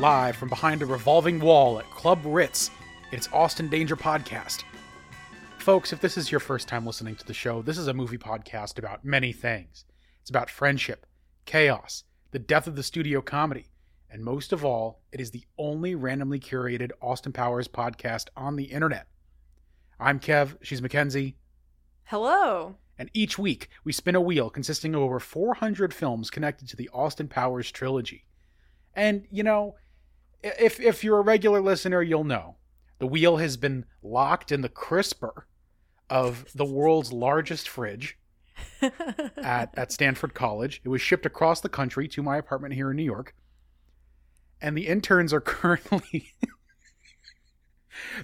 live from behind a revolving wall at Club Ritz. It's Austin Danger Podcast. Folks, if this is your first time listening to the show, this is a movie podcast about many things. It's about friendship, chaos, the death of the studio comedy, and most of all, it is the only randomly curated Austin Powers podcast on the internet. I'm Kev, she's McKenzie, Hello. and each week we spin a wheel consisting of over 400 films connected to the Austin Powers trilogy. And, you know, if, if you're a regular listener, you'll know the wheel has been locked in the crisper of the world's largest fridge at, at Stanford College. It was shipped across the country to my apartment here in New York. And the interns are currently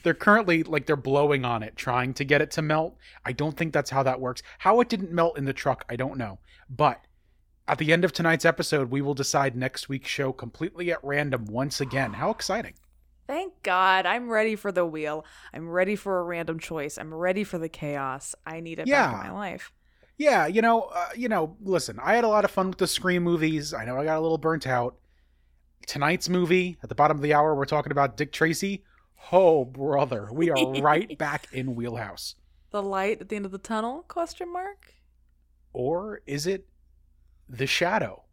they're currently like they're blowing on it trying to get it to melt. I don't think that's how that works. How it didn't melt in the truck, I don't know. But at the end of tonight's episode, we will decide next week's show completely at random once again. How exciting. Thank God. I'm ready for the wheel. I'm ready for a random choice. I'm ready for the chaos. I need it back in my life. Yeah, you know, uh, you know, listen, I had a lot of fun with the Scream movies. I know I got a little burnt out. Tonight's movie, at the bottom of the hour, we're talking about Dick Tracy. Oh, brother, we are right back in wheelhouse. The light at the end of the tunnel? Question mark. Or is it The Shadow?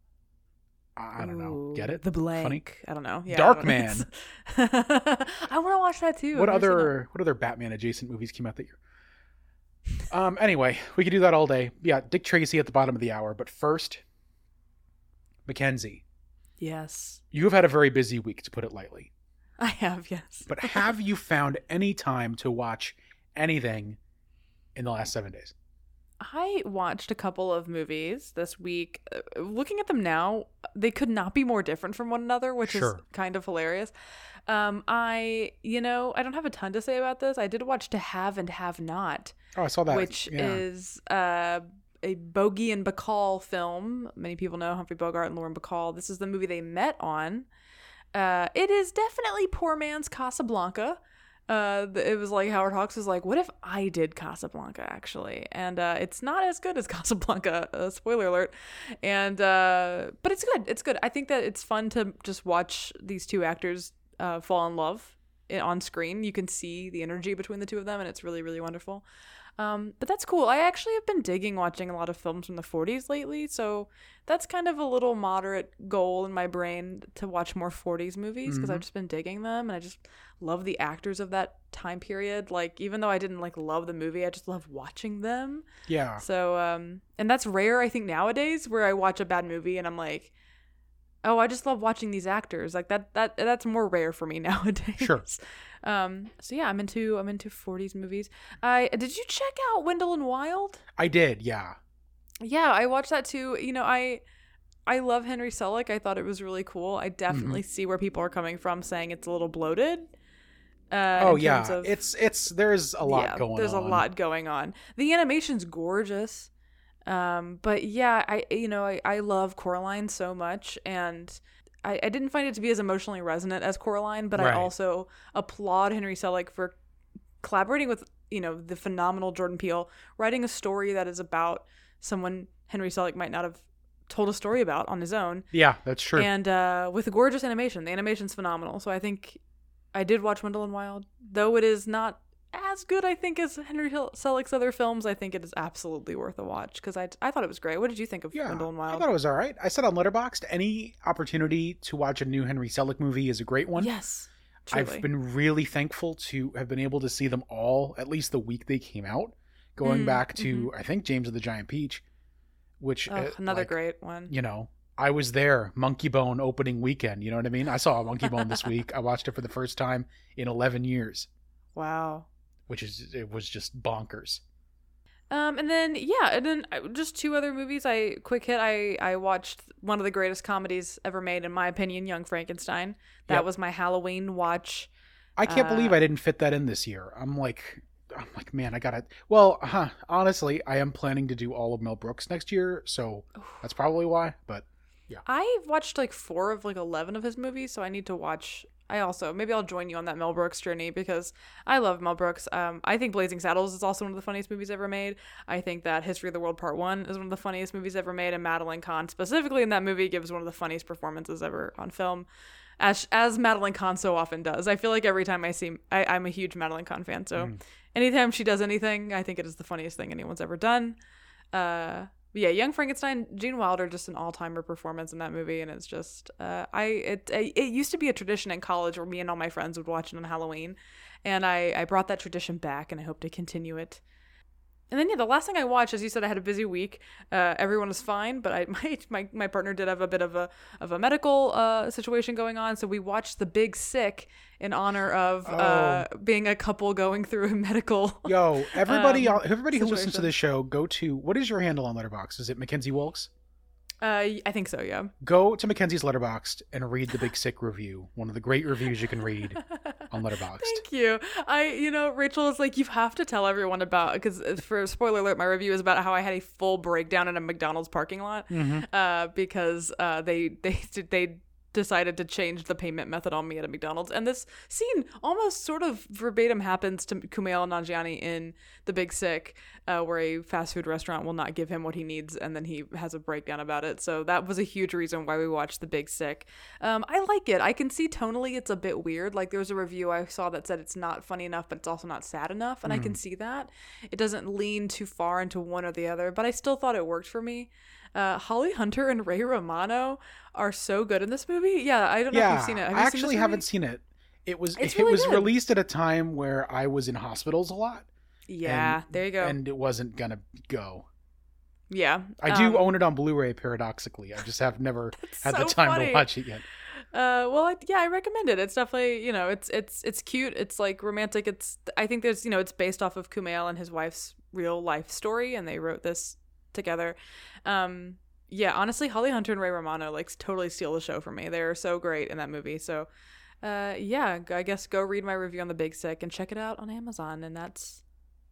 I don't know. Get it? The blank. Funny? I don't know. Yeah, Dark don't. I want to watch that too. What I've other what other Batman adjacent movies came out that year? Um. Anyway, we could do that all day. Yeah, Dick Tracy at the bottom of the hour. But first, McKenzie. Yes, you have had a very busy week, to put it lightly. I have. Yes. But have you found any time to watch anything in the last seven days? I watched a couple of movies this week. Uh, Looking at them now, they could not be more different from one another, which Sure. is kind of hilarious. Um, I, you know, I don't have a ton to say about this. I did watch To Have and Have Not, Oh, I saw that. which Yeah. is uh, a Bogey and Bacall film. Many people know Humphrey Bogart and Lauren Bacall. This is the movie they met on. Uh, it is definitely poor man's Casablanca. Uh, it was like Howard Hawks was like, "What if I did Casablanca actually?" And uh, it's not as good as Casablanca. Uh, spoiler alert. And uh, but it's good. It's good. I think that it's fun to just watch these two actors uh, fall in love on screen. You can see the energy between the two of them, and it's really really wonderful. Um, but that's cool. I actually have been digging watching a lot of films from the 40s lately, so that's kind of a little moderate goal in my brain to watch more 40s movies because Mhm. I've just been digging them and I just love the actors of that time period. Like even though I didn't like love the movie, I just love watching them. yeah. So um and that's rare I think nowadays where I watch a bad movie and I'm like oh, I just love watching these actors. Like that that that's more rare for me nowadays. Sure. Um so yeah, I'm into I'm into 40s movies. I did you check out Wendell and Wild? I did. Yeah. Yeah, I watched that too. You know, I I love Henry Selick. I thought it was really cool. I definitely Mm-hmm. see where people are coming from saying it's a little bloated. Uh, oh yeah. of- It's it's there's a lot yeah, going there's on. a lot going on. The animation's gorgeous. Um, but yeah, I you know, I, I love Coraline so much and I, I didn't find it to be as emotionally resonant as Coraline, but Right. I also applaud Henry Selick for collaborating with, you know, the phenomenal Jordan Peele, writing a story that is about someone Henry Selick might not have told a story about on his own Yeah, that's true. and uh, with gorgeous animation. The animation's phenomenal. So I think I did watch Wendell and Wild, though it is not as good, I think, as Henry Hill- Selick's other films. I think it is absolutely worth a watch because I, I thought it was great. What did you think of yeah, Wendell and Wild? I thought it was all right. I said on Letterboxd, any opportunity to watch a new Henry Selick movie is a great one. yes, truly. I've been really thankful to have been able to see them all at least the week they came out. Going Mm, back to I think James of the Giant Peach, which Oh, uh, another like, great one. You know, I was there Monkeybone opening weekend. You know what I mean? I saw Monkeybone this week. I watched it for the first time in 11 years, Wow. Which is it was just bonkers. Um, and then yeah, and then uh, just two other movies. I quick hit. I I watched one of the greatest comedies ever made, in my opinion, Young Frankenstein. That Yep. was my Halloween watch. I can't believe Uh, I didn't fit that in this year. I'm like, I'm like, man, I gotta. Well, huh, honestly, I am planning to do all of Mel Brooks next year, so that's probably why. But I've watched like four of like eleven of his movies, so I need to watch. I also maybe I'll join you on that Mel Brooks journey because I love Mel Brooks. Um, I think Blazing Saddles is also one of the funniest movies ever made. I think that History of the World Part One is one of the funniest movies ever made, and Madeline Kahn specifically in that movie gives one of the funniest performances ever on film. as as Madeline Kahn so often does. I feel like every time I see, I, I'm a huge Madeline Kahn fan. So Mm. anytime she does anything, I think it is the funniest thing anyone's ever done. Uh, yeah, Young Frankenstein, Gene Wilder, just an all timer performance in that movie, and it's just, uh, I it it used to be a tradition in college where me and all my friends would watch it on Halloween, and I I brought that tradition back, and I hope to continue it. And then yeah, the last thing I watched, as you said, I had a busy week. Uh, everyone was fine, but I my, my my partner did have a bit of a of a medical uh, situation going on, so we watched The Big Sick in honor of uh, being a couple going through a medical. Yo, everybody, Um, everybody who listens to situation. this show, go to what is your handle on Letterboxd? Is it McKenzie Wilkes? Uh, I think so, yeah. Go to McKenzie's Letterboxd and read the Big Sick review. One of the great reviews you can read on Letterboxd. Thank you. I, you know, Rachel is like, you have to tell everyone about because for spoiler alert, my review is about how I had a full breakdown in a McDonald's parking lot Mhm. uh, because uh, they they they decided to change the payment method on me at a McDonald's, and this scene almost sort of verbatim happens to Kumail Nanjiani in The Big Sick, uh, where a fast food restaurant will not give him what he needs, and then he has a breakdown about it. So that was a huge reason why we watched The Big Sick. Um, I like it. I can see tonally it's a bit weird. Like there's a review I saw that said it's not funny enough, but it's also not sad enough, and I can see that. It doesn't lean too far into one or the other, but I still thought it worked for me. Uh, Holly Hunter and Ray Romano are so good in this movie. Yeah, I don't know if you've seen it. Have I actually haven't seen it. It was It's it, really was good. released at a time where I was in hospitals a lot. Yeah, and- there you go. And it wasn't gonna go. yeah, I do um, own it on Blu-ray. Paradoxically, I just have never had the time funny. to watch it yet. Uh, well, I, yeah, I recommend it. It's definitely, you know, it's it's it's cute. It's like romantic. It's I think there's, you know, it's based off of Kumail and his wife's real life story, and they wrote this together. Um, yeah, honestly, Holly Hunter and Ray Romano like totally steal the show for me. They're so great in that movie. So, uh, yeah, I guess go read my review on The Big Sick and check it out on Amazon. And that's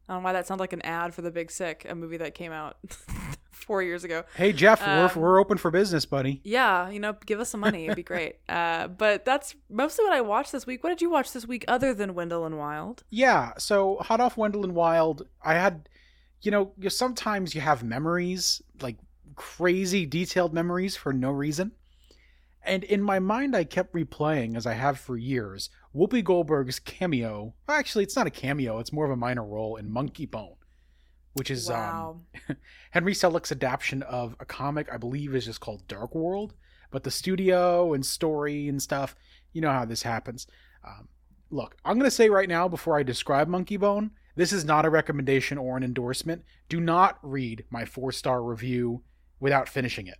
I don't know why that sounds like an ad for The Big Sick, a movie that came out four years ago. Hey Jeff, Um, we're we're open for business, buddy. Yeah, you know, give us some money. It'd be great. Uh, but that's mostly what I watched this week. What did you watch this week other than Wendell and Wild? Yeah. So hot off Wendell and Wild, I had, you know, you sometimes you have memories like crazy detailed memories for no reason. And in my mind, I kept replaying, as I have for years, Whoopi Goldberg's cameo. well, Actually, it's not a cameo; it's more of a minor role in Monkeybone, which is um. Henry Selick's adaptation of a comic I believe is just called Dark World. But the studio and story and stuff, you know how this happens. Um, look, I'm going to say right now before I describe Monkeybone, this is not a recommendation or an endorsement. Do not read my four star review without finishing it.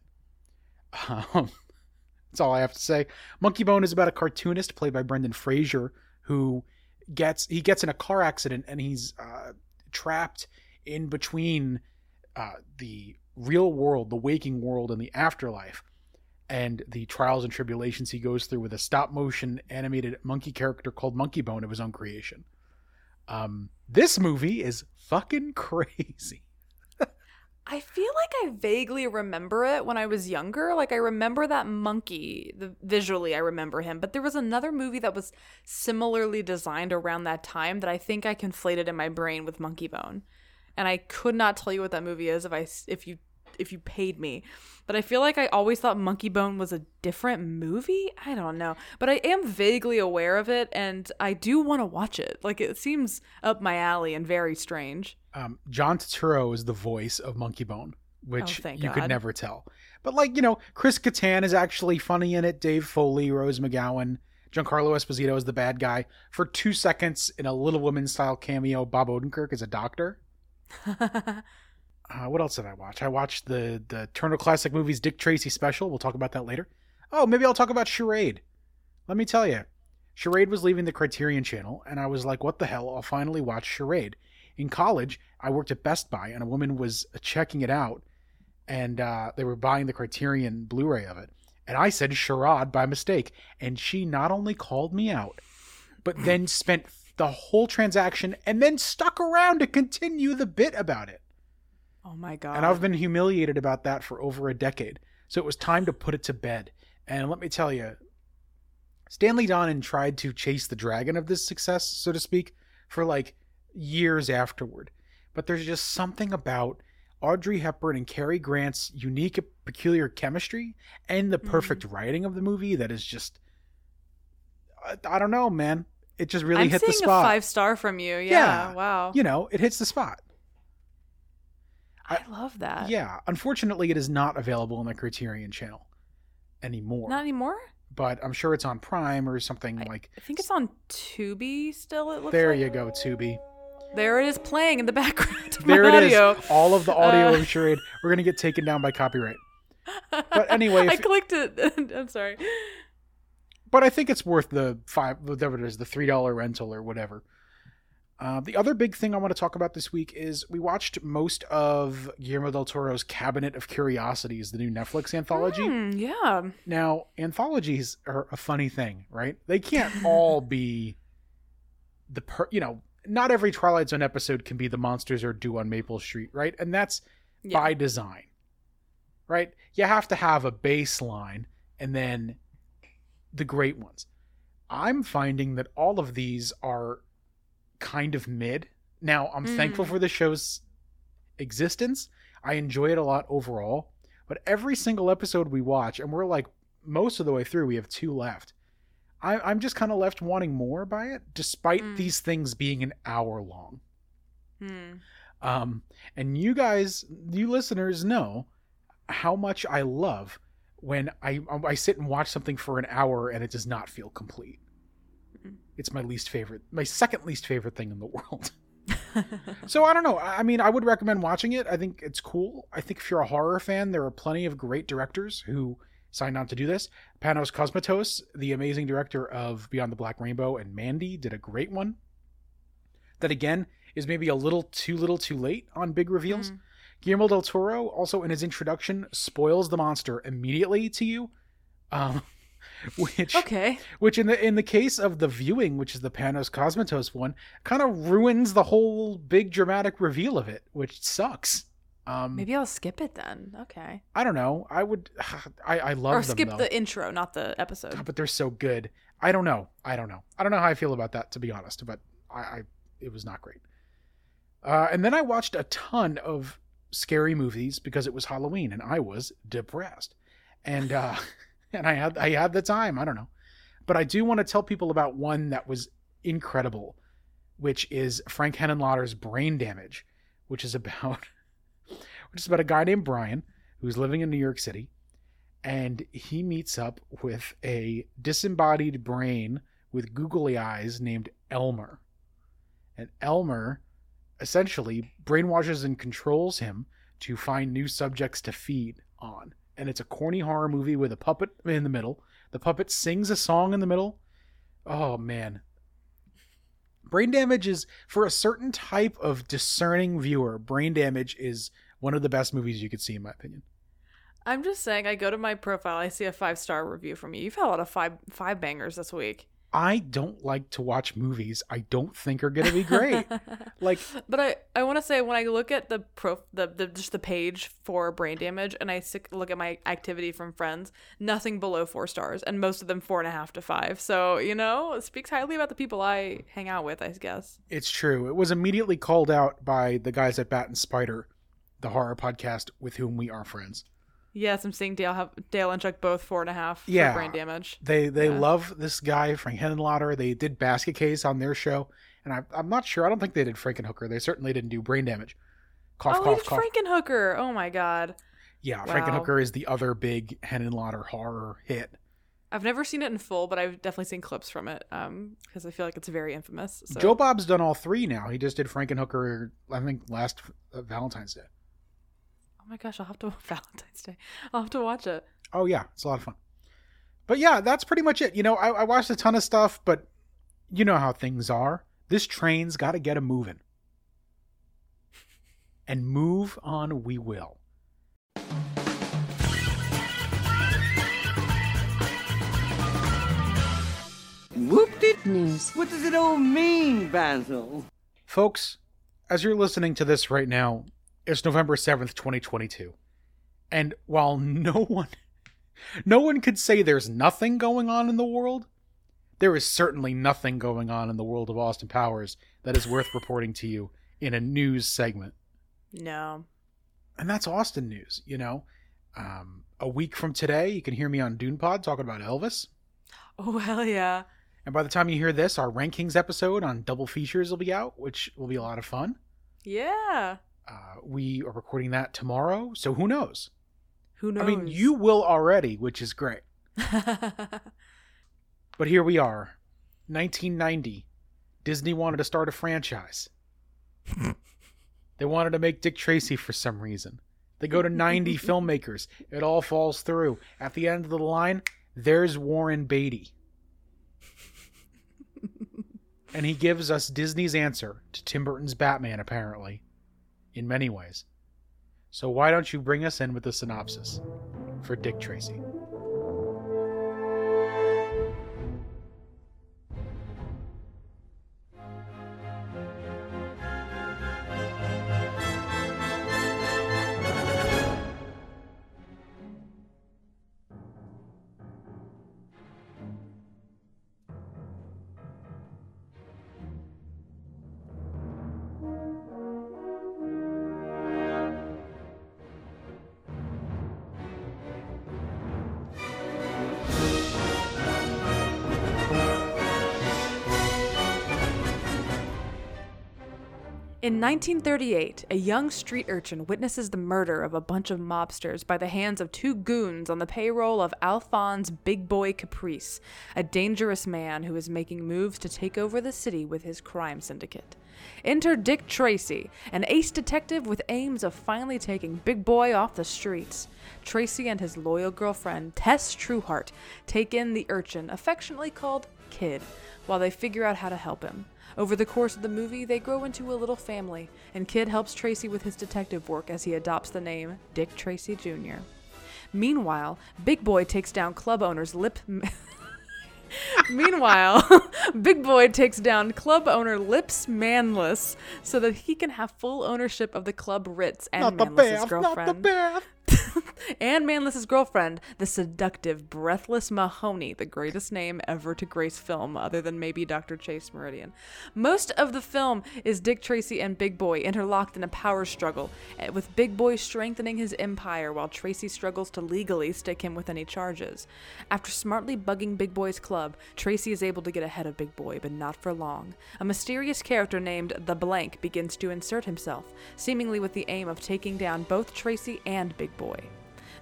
Um, that's all I have to say. Monkeybone is about a cartoonist played by Brendan Fraser who gets he gets in a car accident and he's uh, trapped in between uh, the real world, the waking world, and the afterlife, and the trials and tribulations he goes through with a stop motion animated monkey character called Monkeybone of his own creation. Um, this movie is fucking crazy. I feel like I vaguely remember it when I was younger. Like I remember that monkey. The visually I remember him, but there was another movie that was similarly designed around that time that I think I conflated in my brain with Monkeybone. And I could not tell you what that movie is if I if you if you paid me. But I feel like I always thought Monkeybone was a different movie. I don't know. But I am vaguely aware of it and I do want to watch it. Like it seems up my alley and very strange. Um, John Turturro is the voice of Monkeybone, which Oh, you could never tell. But like you know, Chris Kattan is actually funny in it. Dave Foley, Rose McGowan, Giancarlo Esposito is the bad guy for two seconds in a Little Women style cameo. Bob Odenkirk is a doctor. Uh, what else did I watch? I watched the the Turner Classic Movies Dick Tracy special. We'll talk about that later. Oh, maybe I'll talk about Charade. Let me tell you, Charade was leaving the Criterion Channel, and I was like, "What the hell? I'll finally watch Charade." In college, I worked at Best Buy, and a woman was checking it out, and uh, they were buying the Criterion Blu-ray of it, and I said Charade by mistake, and she not only called me out, but then spent the whole transaction and then stuck around to continue the bit about it. Oh my god. And I've been humiliated about that for over a decade. So it was time to put it to bed. And let me tell you, Stanley Donen tried to chase the dragon of this success, so to speak, for like years afterward. But there's just something about Audrey Hepburn and Cary Grant's unique, peculiar chemistry and the mm-hmm. perfect writing of the movie that is just I, I don't know, man. It just really I'm hit the spot. a five star from you. Yeah. Yeah. Wow. You know, it hits the spot. I love that. Yeah. Unfortunately, it is not available on the Criterion channel anymore. Not anymore. but I'm sure it's on Prime or something like. I think it's on Tubi still. It looks. There like. you go, Tubi. There it is playing in the background. Of There it is. audio. All of the audio Uh, of charade. We're gonna get taken down by copyright. But anyway, I clicked it. I'm sorry. but I think it's worth the five, whatever it is, the three dollar rental or whatever. Uh, the other big thing I want to talk about this week is we watched most of Guillermo del Toro's Cabinet of Curiosities, the new Netflix anthology. Hmm, yeah. Now, anthologies are a funny thing, right? They can't all be the per, you know, not every Twilight Zone episode can be the monsters are due on Maple Street, right? And that's Yeah. by design, right? You have to have a baseline and then the great ones. I'm finding that all of these are kind of mid. Now, I'm thankful Mm. for the show's existence. I enjoy it a lot overall, but every single episode we watch, and we're like most of the way through, we have two left. I, I'm just kind of left wanting more by it, despite Mm. these things being an hour long. Hmm. Um, and you guys, you listeners, know how much I love when I I sit and watch something for an hour and it does not feel complete. Mm. It's my least favorite, my second least favorite thing in the world. So I don't know. I mean, I would recommend watching it. I think it's cool. I think if you're a horror fan, there are plenty of great directors who signed on to do this. Panos Cosmatos, the amazing director of Beyond the Black Rainbow and Mandy, did a great one. That again is maybe a little too little too late on big reveals. Hmm. Guillermo del Toro also in his introduction spoils the monster immediately to you. Um which okay. which in the in the case of the viewing, which is the Panos Cosmatos one, kind of ruins the whole big dramatic reveal of it, which sucks. Um, Maybe I'll skip it then. Okay. I don't know. I would. I I love or them skip though, the intro, not the episode. but they're so good. I don't know. I don't know. I don't know how I feel about that to be honest. But I, I it was not great. Uh, and then I watched a ton of scary movies because it was Halloween and I was depressed, and uh, and I had I had the time. I don't know, but I do want to tell people about one that was incredible, which is Frank Henenlotter's Brain Damage, which is about which is about a guy named Brian who's living in New York City, and he meets up with a disembodied brain with googly eyes named Elmer, and Elmer essentially brainwashes and controls him to find new subjects to feed on. And it's a corny horror movie with a puppet in the middle. The puppet sings a song in the middle. Oh man. Brain damage is for a certain type of discerning viewer, brain damage is one of the best movies you could see in my opinion. I'm just saying. I go to my profile. I see a five star review from you. You've had a lot of five five bangers this week. I don't like to watch movies I don't think are going to be great. like but I, I want to say when I look at the pro the, the just the page for brain damage and I look at my activity from friends, nothing below four stars, and most of them four and a half to five. So you know, it speaks highly about the people I hang out with. I guess. It's true. It was immediately called out by the guys at Bat and Spider, the horror podcast with whom we are friends. Yes, I'm seeing Dale have Dale and Chuck both four and a half Yeah. for brain damage. They they Yeah. love this guy Frank Henenlotter. They did Basket Case on their show, and I, I'm not sure. I don't think they did Frankenhooker. They certainly didn't do Brain Damage. Cough, oh, cough, cough. Frankenhooker. Oh my god. yeah, Wow. Frankenhooker is the other big Henenlotter horror hit. I've never seen it in full, but I've definitely seen clips from it. Um, because I feel like it's very infamous. So. Joe Bob's done all three now. He just did Frankenhooker, I think, last uh, Valentine's Day. Oh my gosh, I'll have to Valentine's Day. I'll have to watch it. Oh yeah, it's a lot of fun. But yeah, that's pretty much it. You know, I, I watched a ton of stuff, but you know how things are. This train's got to get a moving, and move on we will. Whoop-de- News. What does it all mean, Basil? Folks, as you're listening to this right now, it's November 7th, 2022. And while no one no one could say there's nothing going on in the world, there is certainly nothing going on in the world of Austin Powers that is worth reporting to you in a news segment. No. And that's Austin news, you know. Um, a week from today, you can hear me on Dune Pod talking about Elvis. Oh hell yeah. And by the time you hear this, our rankings episode on double features will be out, which will be a lot of fun. Yeah. Uh, we are recording that tomorrow, so who knows? Who knows? I mean, you will already, which is great. But here we are, 1990. Disney wanted to start a franchise. they wanted to make Dick Tracy for some reason. They go to 90 filmmakers. It all falls through. At the end of the line, there's Warren Beatty. and he gives us Disney's answer to Tim Burton's Batman, apparently, in many ways. So why don't you bring us in with the synopsis for Dick Tracy? In 1938, a young street urchin witnesses the murder of a bunch of mobsters by the hands of two goons on the payroll of Alphonse Big Boy Caprice, a dangerous man who is making moves to take over the city with his crime syndicate. Enter Dick Tracy, an ace detective with aims of finally taking Big Boy off the streets. Tracy and his loyal girlfriend, Tess Trueheart, take in the urchin, affectionately called Kid, while they figure out how to help him. Over the course of the movie, they grow into a little family, and Kid helps Tracy with his detective work as he adopts the name Dick Tracy Jr. Meanwhile, Big Boy takes down club owners Lip. Meanwhile, Big Boy takes down club owner Lips Manlis so that he can have full ownership of the club Ritz and Manlis's girlfriend. and Manlis's girlfriend, the seductive, breathless Mahoney, the greatest name ever to grace film, other than maybe Dr. Chase Meridian. Most of the film is Dick Tracy and Big Boy interlocked in a power struggle, eh, with Big Boy strengthening his empire while Tracy struggles to legally stick him with any charges. After smartly bugging Big Boy's club, Tracy is able to get ahead of Big Boy, but not for long. A mysterious character named The Blank begins to insert himself, seemingly with the aim of taking down both Tracy and Big Boy.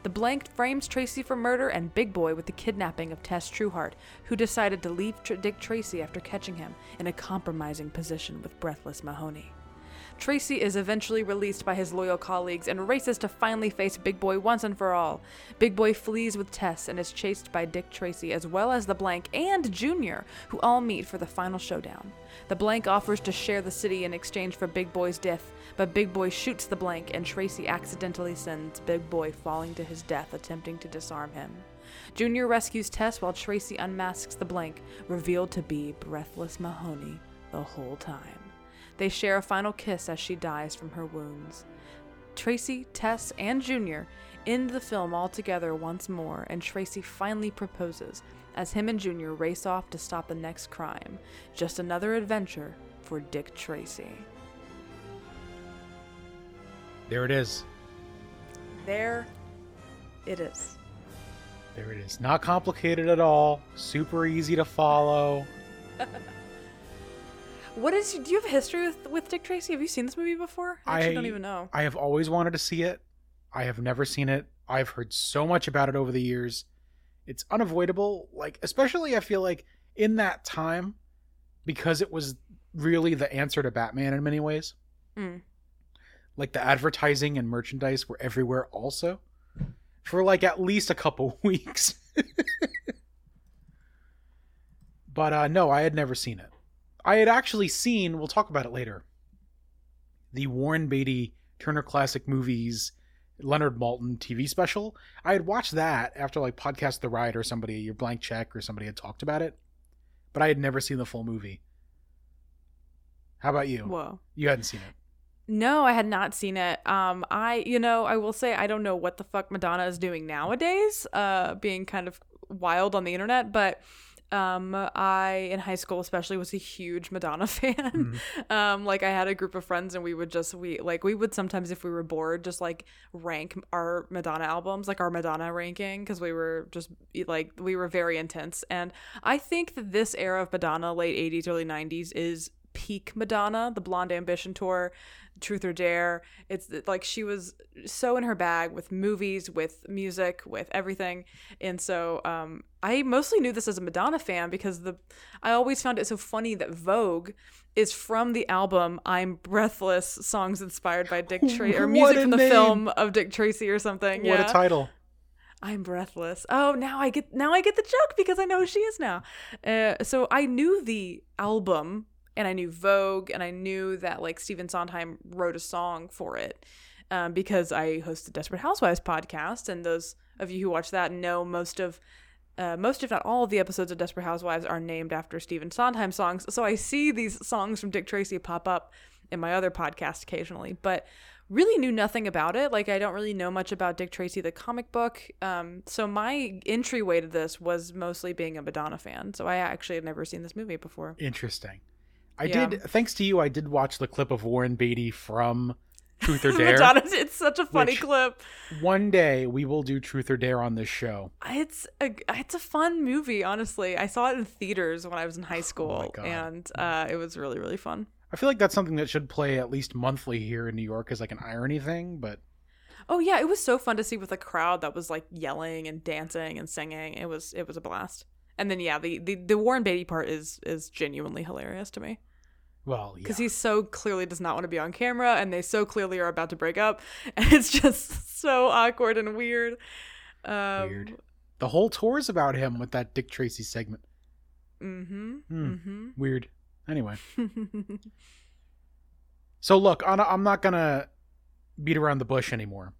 The blank frames Tracy for murder and Big Boy with the kidnapping of Tess Trueheart, who decided to leave Tr- Dick Tracy after catching him in a compromising position with breathless Mahoney. Tracy is eventually released by his loyal colleagues and races to finally face Big Boy once and for all. Big Boy flees with Tess and is chased by Dick Tracy as well as the Blank and Junior, who all meet for the final showdown. The Blank offers to share the city in exchange for Big Boy's death, but Big Boy shoots the Blank and Tracy accidentally sends Big Boy falling to his death attempting to disarm him. Junior rescues Tess while Tracy unmasks the Blank, revealed to be Breathless Mahoney the whole time. They share a final kiss as she dies from her wounds. Tracy, Tess, and Junior end the film all together once more, and Tracy finally proposes as him and Junior race off to stop the next crime. Just another adventure for Dick Tracy. There it is. There it is. There it is. Not complicated at all. Super easy to follow. What is? Do you have a history with, with Dick Tracy? Have you seen this movie before? I actually I- don't even know. I have always wanted to see it. I have never seen it. I've heard so much about it over the years. It's unavoidable. Like, especially I feel like in that time, because it was really the answer to Batman in many ways. Mm. Like the advertising and merchandise were everywhere also. For like at least a couple weeks. but uh no, I had never seen it. I had actually seen, we'll talk about it later, the Warren Beatty Turner Classic Movies Leonard Maltin TV special. I had watched that after like Podcast The Ride or somebody, your blank check or somebody had talked about it, but I had never seen the full movie. How about you? Whoa. You hadn't seen it. No, I had not seen it. Um, I, you know, I will say I don't know what the fuck Madonna is doing nowadays, uh, being kind of wild on the internet, but um, I in high school especially was a huge Madonna fan. um, like I had a group of friends and we would just we like we would sometimes if we were bored just like rank our Madonna albums, like our Madonna ranking because we were just like we were very intense. And I think that this era of Madonna, late 80s, early 90s is peak Madonna, the Blonde Ambition tour, Truth or Dare. It's like she was so in her bag with movies, with music, with everything. And so um, I mostly knew this as a Madonna fan because the I always found it so funny that Vogue is from the album I'm Breathless, songs inspired by Dick Tracy or music from the name. film of Dick Tracy or something. What yeah. a title. I'm breathless. Oh, now I get now I get the joke because I know who she is now. Uh, so I knew the album and I knew Vogue and I knew that like Stephen Sondheim wrote a song for it um, because I host the Desperate Housewives podcast and those of you who watch that know most of uh, most if not all of the episodes of Desperate Housewives are named after Stephen Sondheim songs. So I see these songs from Dick Tracy pop up in my other podcast occasionally, but really knew nothing about it. Like I don't really know much about Dick Tracy the comic book. Um, so my entryway to this was mostly being a Madonna fan. So I actually had never seen this movie before. Interesting. I Yeah. did, thanks to you, I did watch the clip of Warren Beatty from Truth or Dare. Madonna, it's such a funny clip. One day we will do Truth or Dare on this show. It's a it's a fun movie. Honestly, I saw it in theaters when I was in high school, God. and uh, it was really really fun. I feel like that's something that should play at least monthly here in New York as like an irony thing, but Oh yeah, it was so fun to see with a crowd that was like yelling and dancing and singing. It was it was a blast. And then yeah, the the, the Warren Beatty part is is genuinely hilarious to me well, yeah. because he so clearly does not want to be on camera, and they so clearly are about to break up, and it's just so awkward and weird. Um, Weird. The whole tour is about him with that Dick Tracy segment. Mm-hmm. Hmm. Mm-hmm. Weird. Anyway, so look, I'm I'm not gonna beat around the bush anymore.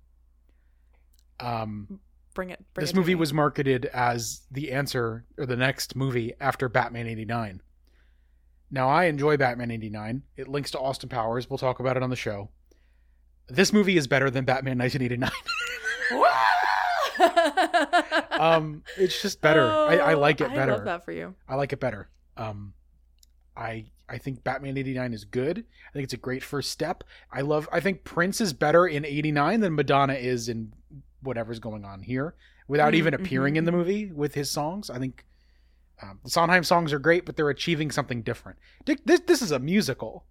Um, bring it. Bring this it movie was marketed as the answer or the next movie after Batman 89. Now, I enjoy Batman 89. It links to Austin Powers. We'll talk about it on the show. This movie is better than Batman 1989. um, it's just better. I, I like it Oh, better. I love that for you. I like it better. Um, I I think Batman '89 is good. I think it's a great first step. I love. I think Prince is better in '89 than Madonna is in whatever's going on here, without Mm, even appearing in the mhm. movie with his songs. I think um, the Sondheim songs are great, but they're achieving something different. Dick, this this is a musical,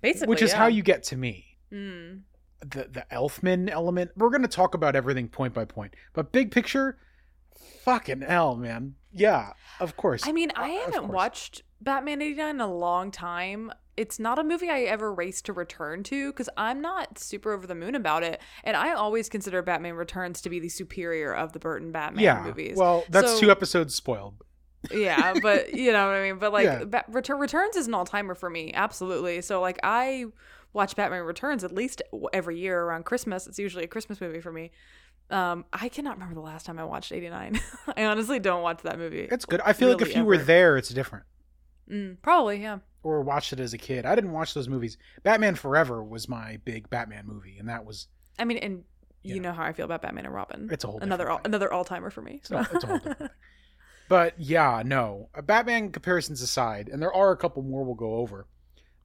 Basically, which is yeah. how you get to me. Mm. The the Elfman element. We're gonna talk about everything point by point, but big picture, fucking hell, man. Yeah, of course. I mean, I Uh, haven't watched Batman 89 in a long time. It's not a movie I ever race to return to because I'm not super over the moon about it. And I always consider Batman Returns to be the superior of the Burton Batman yeah. movies. Well, that's So- two episodes spoiled. Yeah, but you know what I mean. But like, Yeah. Return Returns is an all timer for me, absolutely. So like, I watch Batman Returns at least every year around Christmas. It's usually a Christmas movie for me. Um, I cannot remember the last time I watched 89. I honestly don't watch that movie. It's good. I feel like if really you were there, it's different. Mm, probably, yeah. Or watched it as a kid. I didn't watch those movies. Batman Forever was my big Batman movie, and that was I mean, and you Yeah. know how I feel about Batman and Robin. it's a whole another all, another all timer for me. It's, a, So. it's a whole different thing. But yeah, no. Uh, Batman comparisons aside, and there are a couple more we'll go over,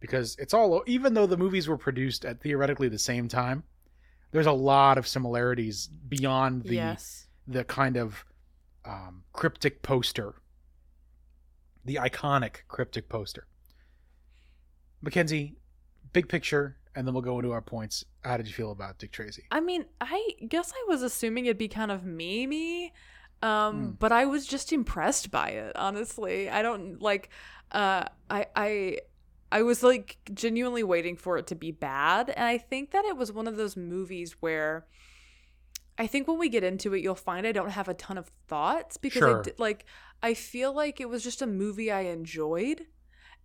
because it's all even though the movies were produced at theoretically the same time, there's a lot of similarities beyond the yes. the kind of um, cryptic poster, the iconic cryptic poster. McKenzie, big picture, and then we'll go into our points. How did you feel about Dick Tracy? I mean, I guess I was assuming it'd be kind of memey, um, Hmm. but I was just impressed by it. Honestly, I don't like. Uh, I I I was like genuinely waiting for it to be bad, and I think that it was one of those movies where. I think when we get into it, you'll find I don't have a ton of thoughts because Sure. I did, like I feel like it was just a movie I enjoyed,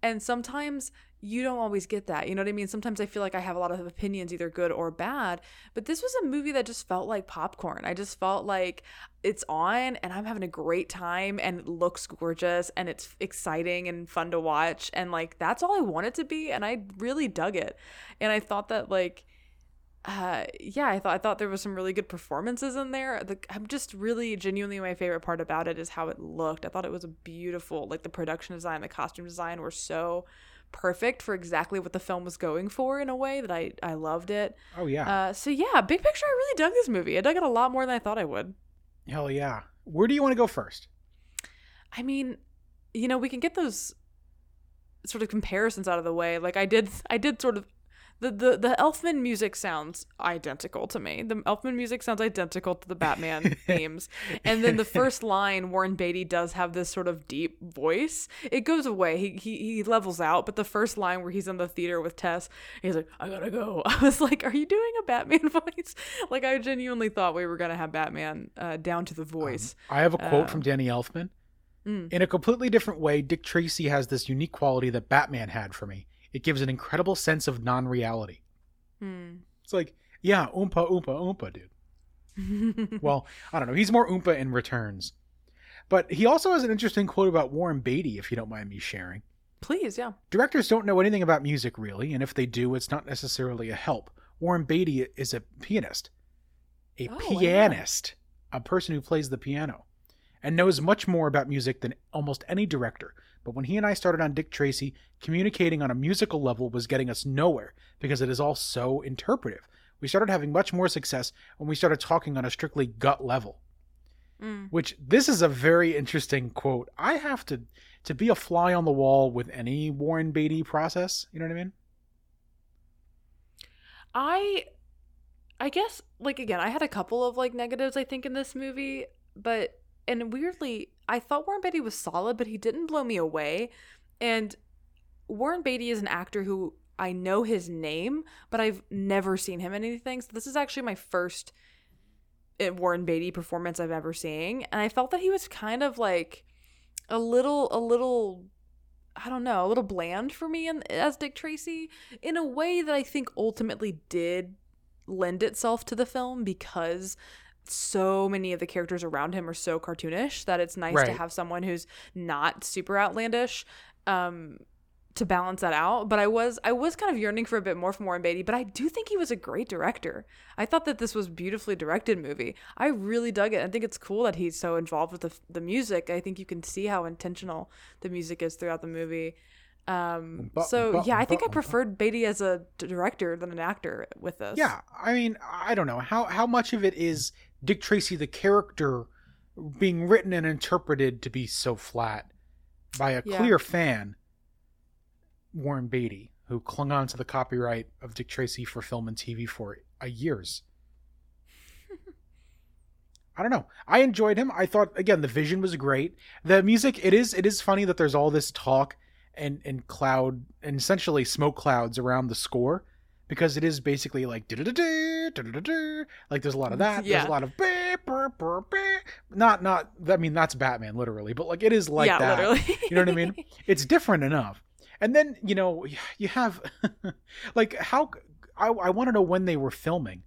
and sometimes you don't always get that. You know what I mean? Sometimes I feel like I have a lot of opinions, either good or bad. But this was a movie that just felt like popcorn. I just felt like it's on and I'm having a great time and it looks gorgeous and it's exciting and fun to watch. And like that's all I want it to be. And I really dug it. And I thought that like uh, yeah, I thought I thought there was some really good performances in there. The, I'm just really genuinely my favorite part about it is how it looked. I thought it was a beautiful, like the production design, the costume design were so perfect for exactly what the film was going for in a way that I I loved it. Oh yeah. Uh, so yeah, big picture, I really dug this movie. I dug it a lot more than I thought I would. Hell yeah. Where do you want to go first? I mean, you know, we can get those sort of comparisons out of the way. Like I did, I did sort of. The, the, the Elfman music sounds identical to me. The Elfman music sounds identical to the Batman themes. And then the first line, Warren Beatty does have this sort of deep voice. It goes away. He, he he levels out, but the first line where he's in the theater with Tess, he's like, I gotta go. I was like, Are you doing a Batman voice? Like I genuinely thought we were gonna have Batman uh, down to the voice. I have a quote Uh, from Danny Elfman. Mm. In a completely different way, Dick Tracy has this unique quality that Batman had for me. It gives an incredible sense of non reality. Hmm. It's like, yeah, oompa, oompa, oompa, dude. well, I don't know. He's more oompa in returns. But he also has an interesting quote about Warren Beatty, if you don't mind me sharing. Please, yeah. Directors don't know anything about music, really, and if they do, it's not necessarily a help. Warren Beatty is a pianist, a Oh, pianist, a person who plays the piano, and knows much more about music than almost any director. But when he and I started on Dick Tracy, communicating on a musical level was getting us nowhere because it is all so interpretive. We started having much more success when we started talking on a strictly gut level Mm. which this is a very interesting quote. I have to to be a fly on the wall with any Warren Beatty process. You know what I mean? I I guess like again, I had a couple of like negatives I think in this movie, but and weirdly, I thought Warren Beatty was solid, but he didn't blow me away. And Warren Beatty is an actor who I know his name, but I've never seen him in anything. So this is actually my first uh, Warren Beatty performance I've ever seen, and I felt that he was kind of like a little a little I don't know, a little bland for me in, as Dick Tracy in a way that I think ultimately did lend itself to the film because so many of the characters around him are so cartoonish that it's nice to have someone who's not super outlandish um to balance that out. But i was i was kind of yearning for a bit more from warren beatty but i do think he was a great director. I thought that this was beautifully directed movie. I really dug it. I think it's cool that he's so involved with the, the music. I think you can see how intentional the music is throughout the movie. Um Umpa, so umpa, yeah i think i preferred beatty as a director than an actor with this. Yeah. I mean, I don't know. How how much of it is Dick Tracy the character being written and interpreted to be so flat by a Yeah. clear fan, Warren Beatty, who clung on to the copyright of Dick Tracy for film and TV for a years. I don't know. I enjoyed him. I thought again the vision was great. The music it is it is funny that there's all this talk and and cloud and essentially smoke clouds around the score because it is basically like like there's a lot of that. There's a lot of beep, burp, burp, beep. not not I mean that's Batman literally, but like it is like yeah that. literally You know what I mean? It's different enough. And then, you know, you have like how I I want to know when they were filming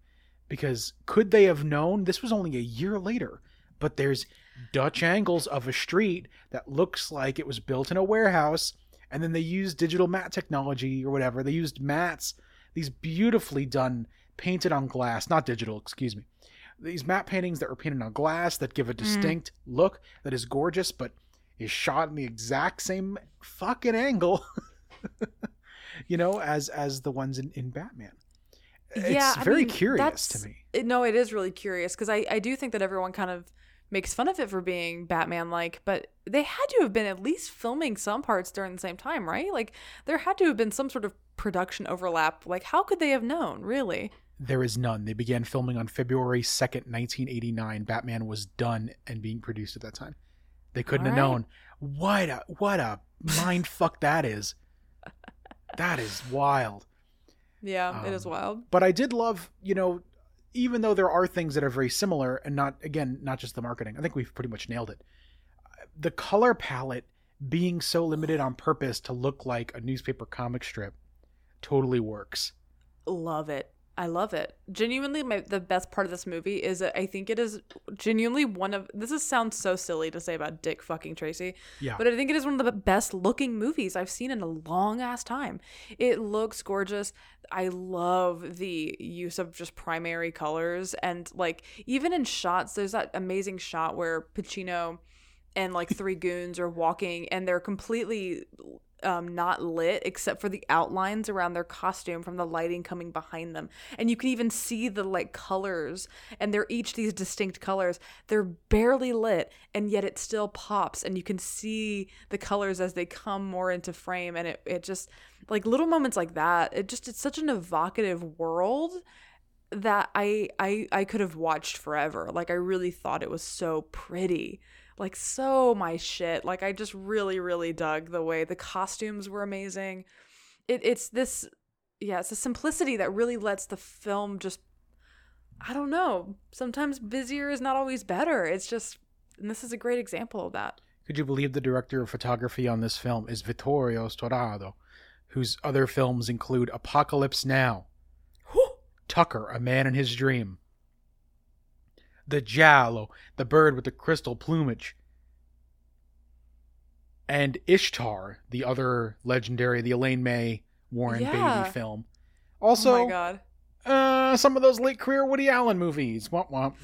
because could they have known this was only a year later, but there's Dutch angles of a street that looks like it was built in a warehouse and then they used digital matte technology or whatever. They used mattes, these beautifully done painted on glass, not digital, excuse me. These matte paintings that were painted on glass that give a mm. distinct look that is gorgeous, but is shot in the exact same fucking angle, you know, as as the ones in, in Batman. Yeah, it's I very mean, curious that's- to me. it- no, it is really curious because I, I do think that everyone kind of makes fun of it for being Batman like, but they had to have been at least filming some parts during the same time, right? Like there had to have been some sort of production overlap. Like how could they have known, really? There is none. They began filming on February 2nd, 1989. Batman was done and being produced at that time. They couldn't have All right. known. What a what a mind fuck that is. That is wild. Yeah, it is Um, wild. But I did love, you know, even though there are things that are very similar and not again, not just the marketing. I think we've pretty much nailed it. The color palette being so limited on purpose to look like a newspaper comic strip totally works. Love it. I love it. Genuinely, my, the best part of this movie is that I think it is genuinely one of. This is sounds so silly to say about Dick fucking Tracy, Yeah. but I think it is one of the best looking movies I've seen in a long ass time. It looks gorgeous. I love the use of just primary colors and like even in shots. There's that amazing shot where Pacino and like three goons are walking and they're completely um, not lit except for the outlines around their costume from the lighting coming behind them. And you can even see the like colors, and they're each these distinct colors. They're barely lit, and yet it still pops, and you can see the colors as they come more into frame. And it, it just like little moments like that, it just it's such an evocative world that I I I could have watched forever. Like I really thought it was so pretty. Like so my shit. Like I just really really dug the way the costumes were amazing. It it's this yeah, it's a simplicity that really lets the film just I don't know. Sometimes busier is not always better. It's just and this is a great example of that. Could you believe the director of photography on this film is Vittorio Storaro, whose other films include Apocalypse Now, Tucker, A Man in His Dream, The giallo, the bird with the crystal plumage, and Ishtar, the other legendary, the Elaine May Warren Yeah. Beatty film. oh Also, my god. uh, some of those late career Woody Allen movies. Womp womp.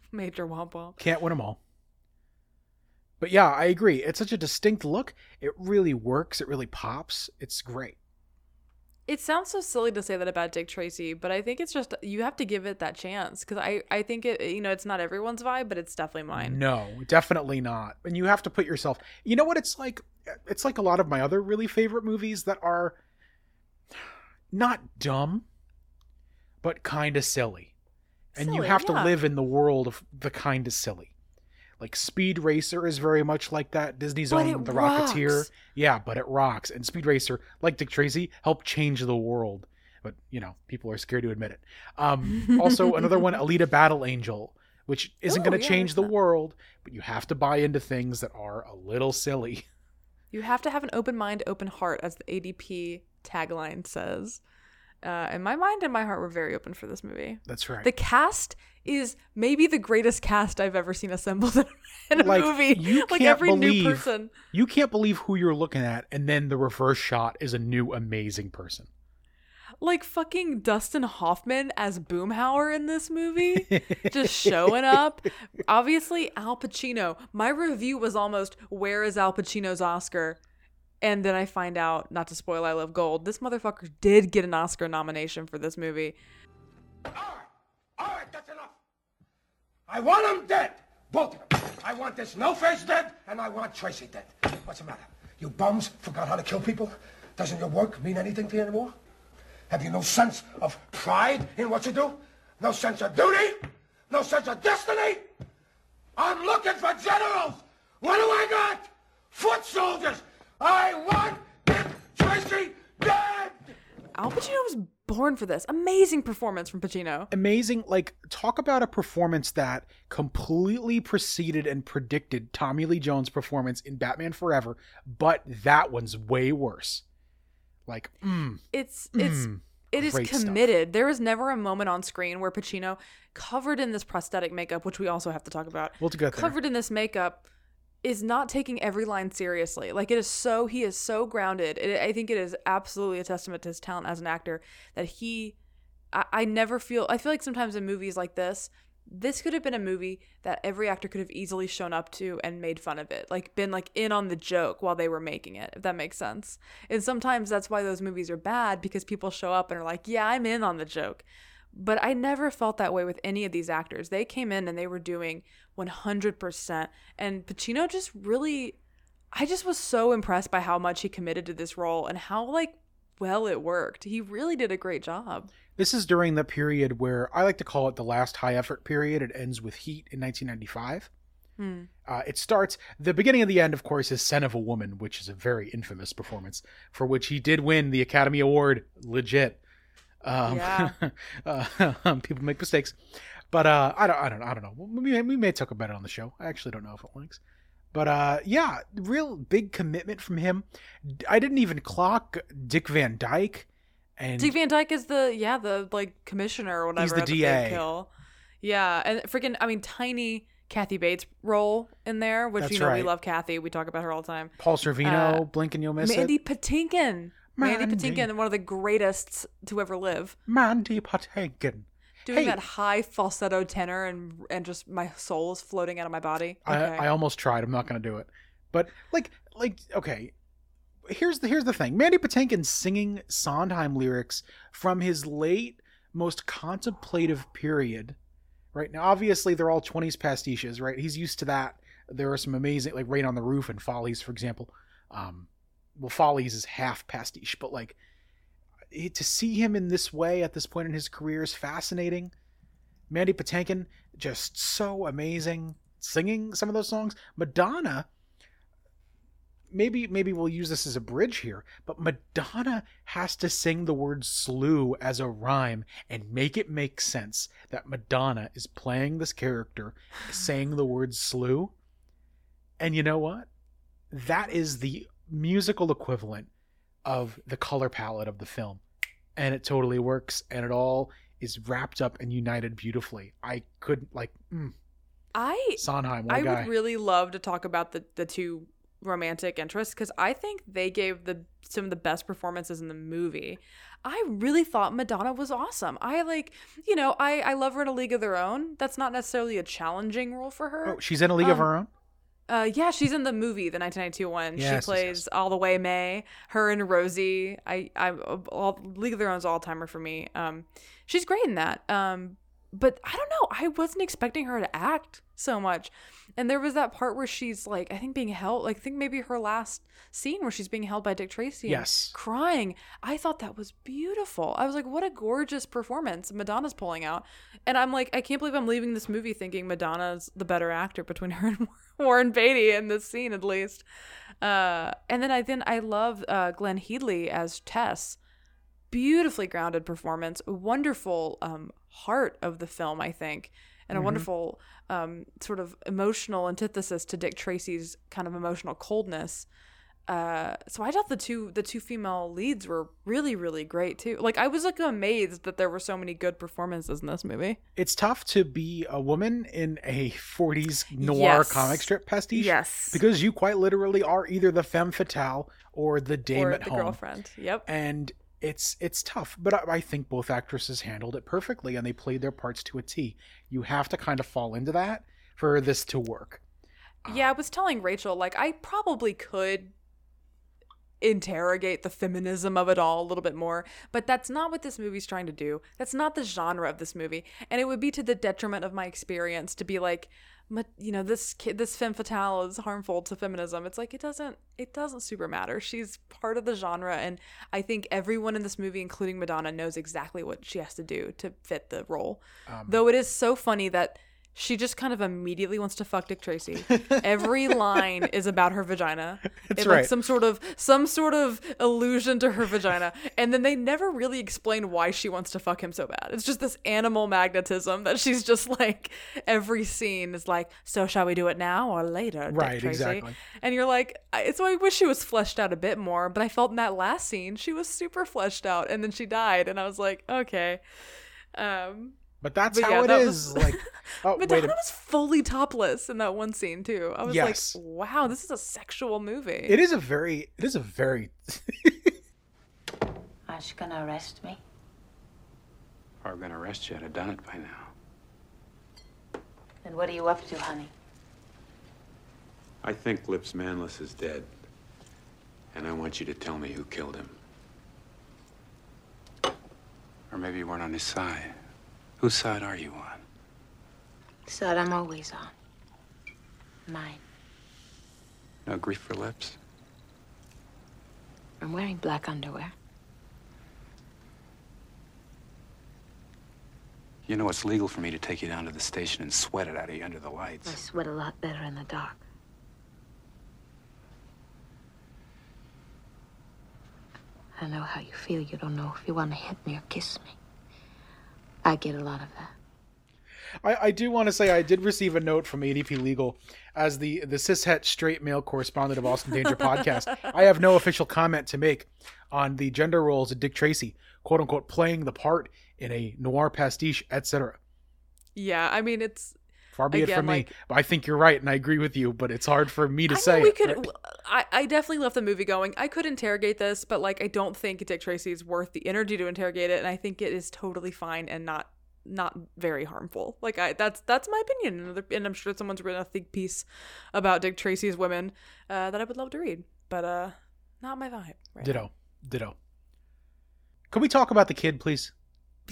Major womp womp. Can't win them all. But yeah, I agree. It's such a distinct look. It really works. It really pops. It's great. It sounds so silly to say that about Dick Tracy, but I think it's just you have to give it that chance because I I think it you know it's not everyone's vibe, but it's definitely mine. No, definitely not. And you have to put yourself. You know what it's like? It's like a lot of my other really favorite movies that are not dumb, but kind of silly. And you Silly, have to live in the world of the kind of silly. Like Speed Racer is very much like that. Disney's But own The Rocketeer. Yeah, but it rocks. And Speed Racer, like Dick Tracy, helped change the world. But, you know, people are scared to admit it. Um, also, another one, Alita Battle Angel, which isn't going to yeah, change the that. world, but you have to buy into things that are a little silly. You have to have an open mind, open heart, as the ADP tagline says. Uh, and my mind and my heart were very open for this movie. That's right. The cast is maybe the greatest cast I've ever seen assembled in- in a Like, movie. you like can't every believe- new person. you can't believe who you're looking at, and then the reverse shot is a new amazing person. Like fucking Dustin Hoffman as Boomhauer in this movie, just showing up. Obviously, Al Pacino. My review was almost, "Where is Al Pacino's Oscar?" And then I find out, not to spoil I Love Gold, this motherfucker did get an Oscar nomination for this movie. All right, that's enough. I want them dead, both of them. I want this no-face dead, and I want Tracy dead. What's the matter? You bums forgot how to kill people? Doesn't your work mean anything to you anymore? Have you no sense of pride in what you do? No sense of duty? No sense of destiny? I'm looking for generals. What do I got? Foot soldiers. I want Dick Tracy dead. Al Pacino was born for this. Amazing performance from Pacino. amazing like talk about a performance that completely preceded and predicted tommy lee jones performance in batman forever but that one's way worse like mm, It's it's Mm, it is great stuff. committed. There is never a moment on screen where Pacino, covered in this prosthetic makeup, which we also have to talk about, we'll there covered in this makeup, is not taking every line seriously. Like it is so he is so grounded. It, I think it is absolutely a testament to his talent as an actor that he. I, I never feel. I feel like sometimes in movies like this, this could have been a movie that every actor could have easily shown up to and made fun of it, like been like in on the joke while they were making it, if that makes sense. And sometimes that's why those movies are bad because people show up and are like, "Yeah, I'm in on the joke." But I never felt that way with any of these actors. They came in and they were doing 100%. And Pacino just really, I just was so impressed by how much he committed to this role and how, like, well it worked. He really did a great job. this is during the period where i like to call it the last high effort period it ends with heat in 1995 Hmm. Uh, it starts the beginning of the end, of course, is "Scent of a Woman," which is a very infamous performance for which he did win the Academy Award. Legit. Um, Yeah. uh, people make mistakes, but uh, I don't, I don't, I don't know. We may, we may talk about it on the show. I actually don't know if it links, but uh, yeah, real big commitment from him. I didn't even clock Dick Van Dyke And Dick Van Dyke is the yeah the like commissioner or whatever. He's the DA. Kill. Yeah, and freaking I mean tiny Kathy Bates role in there, which That's you know we love Kathy. We talk about her all the time. Paul Sorvino, uh, blink and you'll miss Mandy it. Patinkin. Mandy. Patinkin, one of the greatest to ever live. Mandy Patinkin. Doing Hey. that high falsetto tenor and and just my soul is floating out of my body. I, Okay. I almost tried. I'm not going to do it. But like, like, okay. Here's the here's the thing. Mandy Patinkin singing Sondheim lyrics from his late, most contemplative period. Right now, obviously, they're all 20s pastiches. Right, he's used to that. There are some amazing, like Rain on the Roof and Follies, for example. Um, well, Follies is half pastiche, but like to see him in this way at this point in his career is fascinating. Mandy Patinkin just so amazing singing some of those songs. Madonna, maybe maybe we'll use this as a bridge here, but Madonna has to sing the word slew as a rhyme and make it make sense that Madonna is playing this character saying the word slew. And you know what? That is the musical equivalent of the color palette of the film. And it totally works and it all is wrapped up and united beautifully. I couldn't like mm, I Sondheim, I guy. would really love to talk about the the two romantic interests because I think they gave the some of the best performances in the movie. I really thought Madonna was awesome. I like, you know, I I love her in A League of Their Own. That's not necessarily a challenging role for her. oh, she's in a league of Um, her own. Uh, yeah, she's in the movie, the 1992 one. Yes, she yes, plays yes. all the way Mae. Her and Rosie. I, I, all League of Their Own's all timer for me. Um, she's great in that. Um, but I don't know. I wasn't expecting her to act so much. And there was that part where she's like, I think being held, like I think maybe her last scene where she's being held by Dick Tracy. Yes. crying. I thought that was beautiful. I was like, what a gorgeous performance Madonna's pulling out. And I'm like, I can't believe I'm leaving this movie thinking Madonna's the better actor between her and Warren Beatty in this scene, at least. Uh, and then I then I love uh, Glenn Headley as Tess. Beautifully grounded performance, wonderful um, heart of the film, I think, and a wonderful um, sort of emotional antithesis to Dick Tracy's kind of emotional coldness uh so i thought the two the two female leads were really really great too like i was like amazed that there were so many good performances in this movie It's tough to be a woman in a 40s noir Yes. comic strip pastiche. Yes. Because you quite literally are either the femme fatale or the dame or at the home. girlfriend yep And it's it's tough, but I, I think both actresses handled it perfectly and they played their parts to a T. You have to kind of fall into that for this to work. yeah i was telling rachel like i probably could interrogate the feminism of it all a little bit more but that's not what this movie's trying to do that's not the genre of this movie and it would be to the detriment of my experience to be like "Ma- you know this kid this femme fatale is harmful to feminism. It's like it doesn't it doesn't super matter. She's part of the genre and i think everyone in this movie including madonna knows exactly what she has to do to fit the role. Um, though it is so funny that she just kind of immediately wants to fuck Dick Tracy. Every line is about her vagina. It's like right. some sort of some sort of allusion to her vagina. And then they never really explain why she wants to fuck him so bad. It's just this animal magnetism that she's just like every scene is like, so shall we do it now or later? Dick Right, Tracy?" exactly. And you're like, so I wish she was fleshed out a bit more, but I felt in that last scene she was super fleshed out and then she died and I was like, okay. Um But that's But how yeah, it that is. was- Like, oh, Madonna a was fully topless in that one scene too. I was Yes. like, "Wow, this is a sexual movie." It is a very, it is a very, Are you gonna arrest me? If I were gonna arrest you, I'd have done it by now. Then what are you up to, honey? I think Lips Manlis is dead. And I want you to tell me who killed him. Or maybe you weren't on his side. Whose side are you on? Side I'm always on. Mine. No grief for Lips? I'm wearing black underwear. You know it's legal for me to take you down to the station and sweat it out of you under the lights. I sweat a lot better in the dark. I know how you feel. You don't know if you want to hit me or kiss me. I get a lot of that. I, I do want to say I did receive a note from ADP Legal as the the cishet straight male correspondent of Austin Danger podcast. I have no official comment to make on the gender roles of Dick Tracy, quote unquote, playing the part in a noir pastiche, etc. Yeah, I mean it's Far be it Again, from me. But I think you're right, and I agree with you. But it's hard for me to I say. we it, could. right? I, I definitely left the movie going. I could interrogate this, but like, I don't think Dick Tracy is worth the energy to interrogate it, and I think it is totally fine and not not very harmful. Like, I that's that's my opinion, and, and I'm sure someone's written a think piece about Dick Tracy's women uh, that I would love to read, but uh, not my vibe. Right Ditto. Ditto. Can we talk about the kid, please?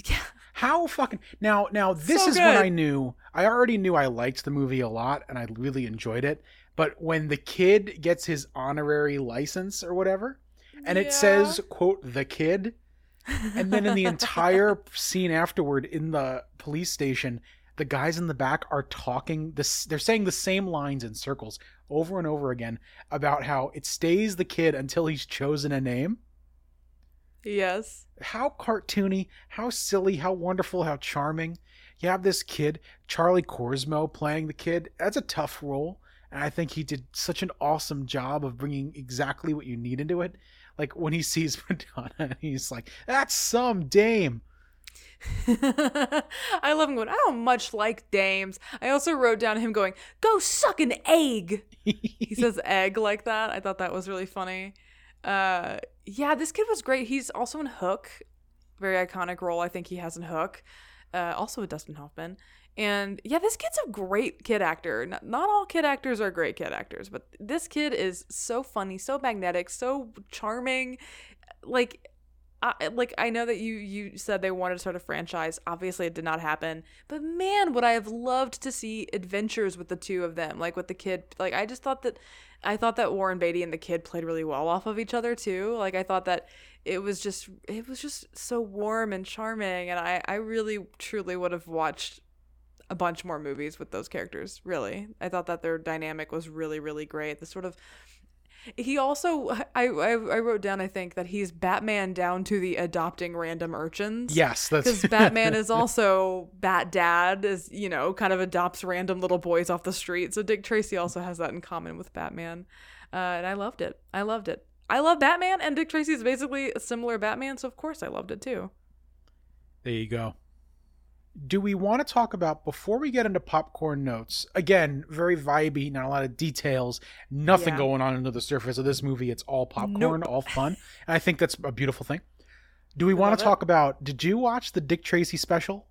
Yeah. How fucking now? Now this So is when. I knew. I already knew I liked the movie a lot, and I really enjoyed it. But when the kid gets his honorary license or whatever, and it says "quote the kid," and then in the entire scene afterward in the police station, the guys in the back are talking. This they're saying the same lines in circles over and over again about how it stays the kid until he's chosen a name Yes. how cartoony, how silly, how wonderful, how charming. You have this kid, Charlie Korsmo, playing the kid. That's a tough role. And I think he did such an awesome job of bringing exactly what you need into it. Like when he sees Madonna, he's like, that's some dame. I love him going, I don't much like dames. I also wrote down him going, go suck an egg. he says egg like that. I thought that was really funny. Uh, yeah, this kid was great. He's also in Hook, very iconic role I think he has in Hook. Uh, also with Dustin Hoffman. And yeah, this kid's a great kid actor. Not, not all kid actors are great kid actors, but this kid is so funny, so magnetic, so charming. Like, I, like I know that you you said they wanted to start a franchise. Obviously, it did not happen. But man, would I have loved to see adventures with the two of them, like with the kid. Like I just thought that, I thought that Warren Beatty and the kid played really well off of each other too. Like I thought that it was just it was just so warm and charming, and I I really truly would have watched a bunch more movies with those characters. Really, I thought that their dynamic was really really great. The sort of he also I, I I wrote down I think that he's Batman down to the adopting random urchins. yes, that's Because Batman is also Bat Dad, is you know, kind of adopts random little boys off the street. So Dick Tracy also has that in common with Batman, uh, and I loved it. I loved it. I love Batman, and Dick Tracy is basically a similar Batman, so of course I loved it too. There you go. Do we want to talk about before we get into popcorn notes? Again, very vibey, not a lot of details, nothing Yeah. going on under the surface of this movie. It's all popcorn, Nope. all fun, and I think that's a beautiful thing. Do we I want to it. talk about? Did you watch the Dick Tracy special?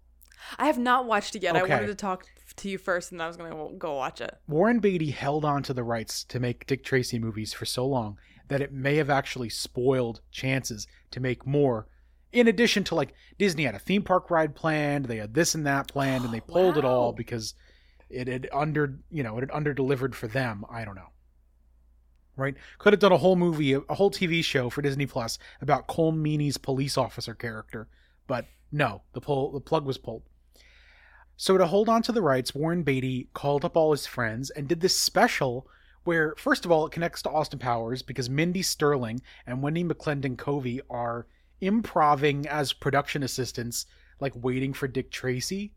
I have not watched it yet. I wanted to talk to you first, and I was gonna go watch it. Warren Beatty held on to the rights to make Dick Tracy movies for so long that it may have actually spoiled chances to make more. In addition to like Disney had a theme park ride planned, they had this and that planned, and they oh, pulled it all because it had under you know it had under delivered for them. I don't know. Right? Could have done a whole movie, a whole TV show for Disney Plus about Colm Meaney's police officer character, but no, the pull the plug was pulled. So to hold on to the rights, Warren Beatty called up all his friends and did this special where, first of all, it connects to Austin Powers because Mindy Sterling and Wendi McLendon-Covey are improving as production assistants, like waiting for Dick Tracy.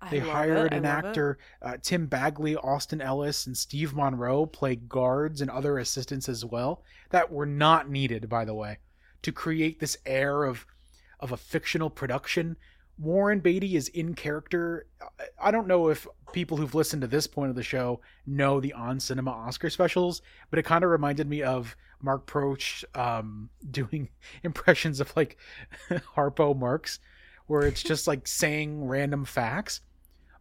I They hired it. An actor, uh, Tim Bagley, Austin Ellis, and Steve Monroe play guards and other assistants as well that were not needed, by the way, to create this air of of a fictional production. Warren Beatty is in character. I- don't know if people who've listened to this point of the show know the on cinema Oscar specials, but it kind of reminded me of Mark Proksch um, doing impressions of like Harpo Marx, where it's just like saying random facts.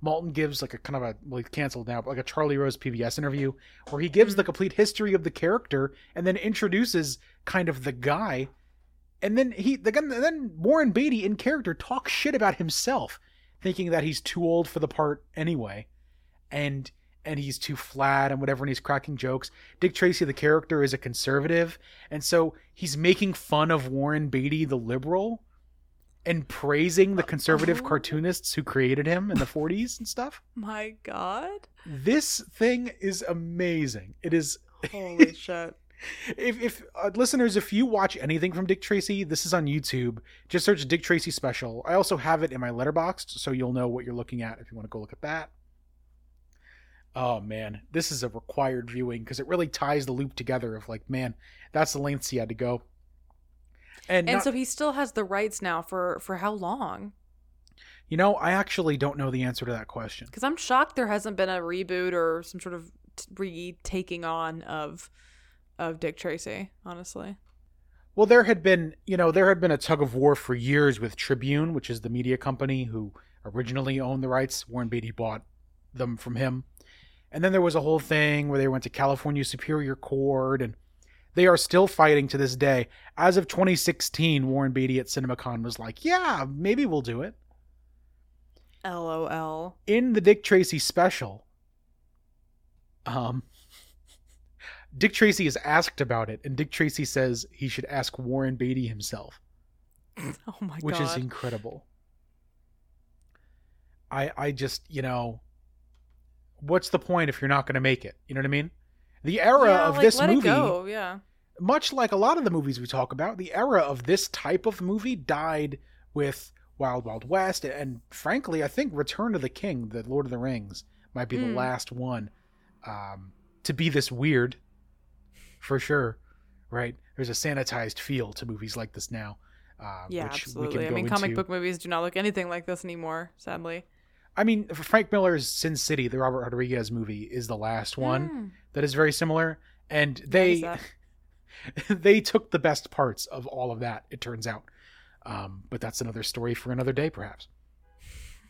Maltin gives like a kind of a well, he's canceled now, but like a Charlie Rose PBS interview where he gives the complete history of the character and then introduces kind of the guy, and then he the guy, then Warren Beatty in character talks shit about himself, thinking that he's too old for the part anyway, and and he's too flat and whatever, and he's cracking jokes. Dick Tracy, the character, is a conservative, and so he's making fun of Warren Beatty, the liberal, and praising the conservative Oh. cartoonists who created him in the 40s and stuff. My God. This thing is amazing. It is Holy shit. If if uh, listeners, if you watch anything from Dick Tracy, this is on YouTube. Just search Dick Tracy special. I also have it in my letterboxd, so you'll know what you're looking at if you want to go look at that. Oh man, this is a required viewing because it really ties the loop together of like, man, that's the lengths he had to go. And, And not- so he still has the rights now for for how long? you know, I actually don't know the answer to that question. Because I'm shocked there hasn't been a reboot or some sort of retaking on of of Dick Tracy. Honestly, Well, there had been, you know, there had been a tug of war for years with Tribune, which is the media company who originally owned the rights. Warren Beatty bought them from him. And then there was a whole thing where they went to California Superior Court and they are still fighting to this day. As of 2016, Warren Beatty at CinemaCon was like, "Yeah, maybe we'll do it." LOL. in the Dick Tracy special, um, Dick Tracy is asked about it, and Dick Tracy says he should ask Warren Beatty himself, Oh my which is incredible. I I just you know, what's the point if you're not going to make it? You know what I mean? The era yeah, of like, this movie. Yeah. much like a lot of the movies we talk about, the era of this type of movie died with Wild Wild West, and frankly, I think Return of the King, the Lord of the Rings, might be the Mm. last one um, to be this weird, for sure. Right? There's a sanitized feel to movies like this now. Uh, Yeah, which We absolutely. I mean, comic into. book movies do not look anything like this anymore, sadly. I mean, for Frank Miller's Sin City, the Robert Rodriguez movie, is the last one Mm. that is very similar, and they they took the best parts of all of that. It turns out, um, but that's another story for another day, perhaps.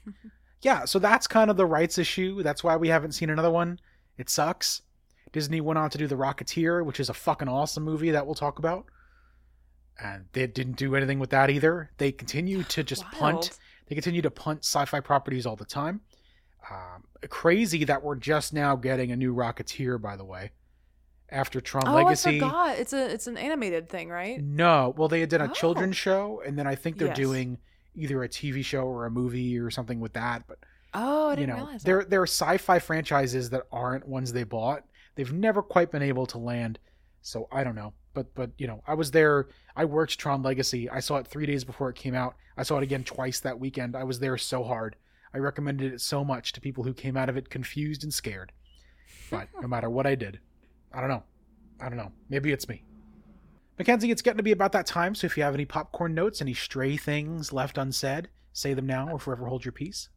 yeah, so that's kind of the rights issue. That's why we haven't seen another one. It sucks. Disney went on to do The Rocketeer, which is a fucking awesome movie that we'll talk about. And they didn't do anything with that either. They continue to just punt. They continue to punt sci-fi properties all the time. Um, crazy that we're just now getting a new Rocketeer, by the way, after Tron Legacy. Oh, Legacy. I forgot. It's a it's an animated thing, right? No, well, they did a Oh. children's show, and then I think they're Yes. doing either a TV show or a movie or something with that. But Oh, I you didn't know, realize there there are sci-fi franchises that aren't ones they bought. They've never quite been able to land. So I don't know, but but you know, I was there. I worked Tron Legacy. I saw it three days before it came out. I saw it again twice that weekend. I was there so hard. I recommended it so much to people who came out of it confused and scared. But no matter what I did, I don't know. I don't know. Maybe it's me. McKenzie, it's getting to be about that time, so if you have any popcorn notes, any stray things left unsaid, say them now or forever hold your peace.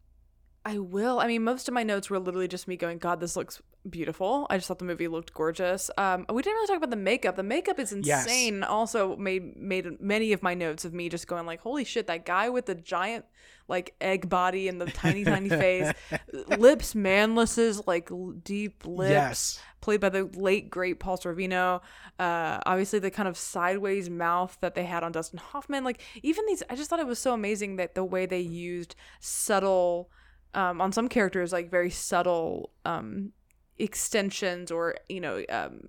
I will. I mean, most of my notes were literally just me going, "God, this looks beautiful." I just thought the movie looked gorgeous. Um, we didn't really talk about the makeup. The makeup is Yes. insane. Also, made made many of my notes of me just going like, "Holy shit!" That guy with the giant like egg body and the tiny tiny face, lips Manlis's like l- deep lips. Yes. played by the late great Paul Sorvino. Uh, obviously, the kind of sideways mouth that they had on Dustin Hoffman. Like even these, I just thought it was so amazing that the way they used subtle, um, on some characters, like very subtle um, extensions or you know, um,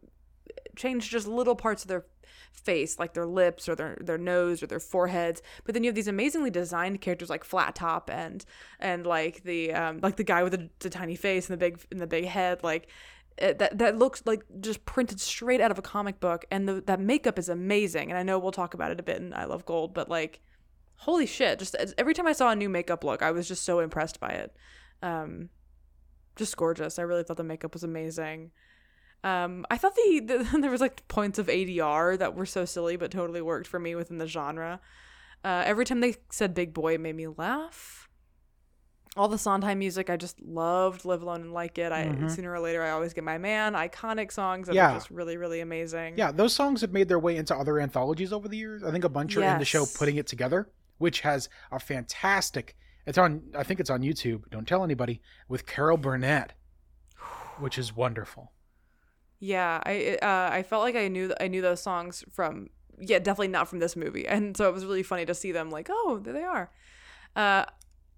change just little parts of their face like their lips or their their nose or their foreheads. But then you have these amazingly designed characters like flat top and and like the um like the guy with the, the tiny face and the big and the big head like it, that that looks like just printed straight out of a comic book. And the, that makeup is amazing. And i know we'll talk about it a bit and i love gold but like holy shit just every time i saw a new makeup look i was just so impressed by it um just gorgeous i really thought the makeup was amazing um, I thought the, the there was like points of ADR that were so silly but totally worked for me within the genre. Uh, every time they said "big boy," it made me laugh. All the Sondheim music, I just loved. Live alone and like it. I Mhm. sooner or later, I always get my man. Iconic songs that Yeah. are just really, really amazing. Yeah, those songs have made their way into other anthologies over the years. I think a bunch are in the show putting it together, which has a fantastic. It's on. I think it's on YouTube. Don't tell anybody. With Carol Burnett, which is wonderful. Yeah, I uh, I felt like I knew I knew those songs from yeah definitely not from this movie, and so it was really funny to see them like oh there they are. Uh,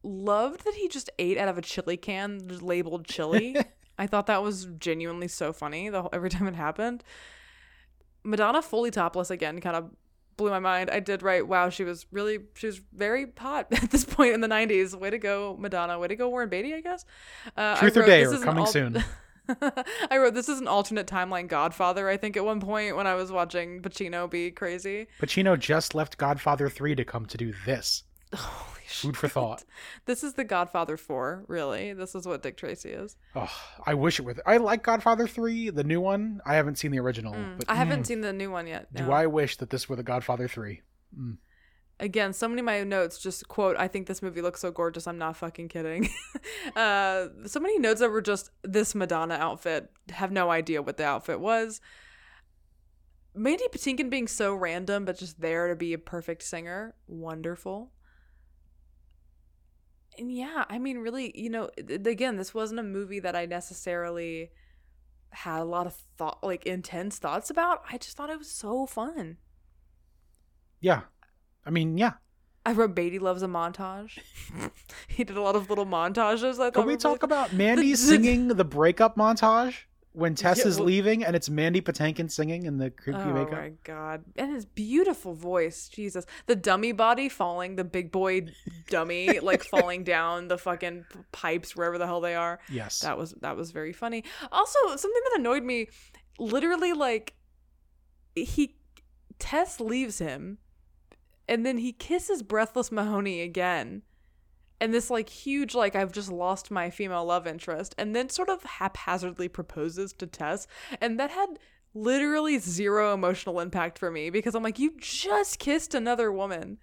loved that he just ate out of a chili can labeled chili. I thought that was genuinely so funny the whole, every time it happened. Madonna fully topless again kind of blew my mind. I did write wow she was really she was very hot at this point in the 90s. Way to go Madonna. Way to go Warren Beatty I guess. Uh, I Truth or wrote, Dare "This is coming al- soon. I wrote this is an alternate timeline Godfather. I think at one point when I was watching Pacino be crazy. Pacino just left Godfather 3 to come to do this. Holy Food for thought. This is the Godfather 4, really. This is what Dick Tracy is. Oh, I wish it were. I like Godfather 3, the new one. I haven't seen the original, but I haven't mm, seen the new one yet. do. I wish that this were the Godfather 3. Again, so many of my notes just quote, I think this movie looks so gorgeous, I'm not fucking kidding. uh, so many notes that were just this Madonna outfit, have no idea what the outfit was. Mandy Patinkin being so random, but just there to be a perfect singer, wonderful. And yeah, I mean, really, you know, again, this wasn't a movie that I necessarily had a lot of thought, like intense thoughts about. I just thought it was so fun. Yeah. I mean, yeah. I wrote Beatty loves a montage. he did a lot of little montages. I thought Can we were talk really- about Mandy singing the breakup montage when Tess Yeah, is leaving and it's Mandy Patinkin singing in the creepy Oh makeup? Oh my god! And his beautiful voice, Jesus, the dummy body falling, the big boy dummy like falling down the fucking pipes wherever the hell they are. Yes. That was that was very funny. Also, something that annoyed me, literally like he Tess leaves him and then he kisses breathless Mahoney again. And this like huge like I've just lost my female love interest and then sort of haphazardly proposes to Tess and that had literally zero emotional impact for me because I'm like you just kissed another woman.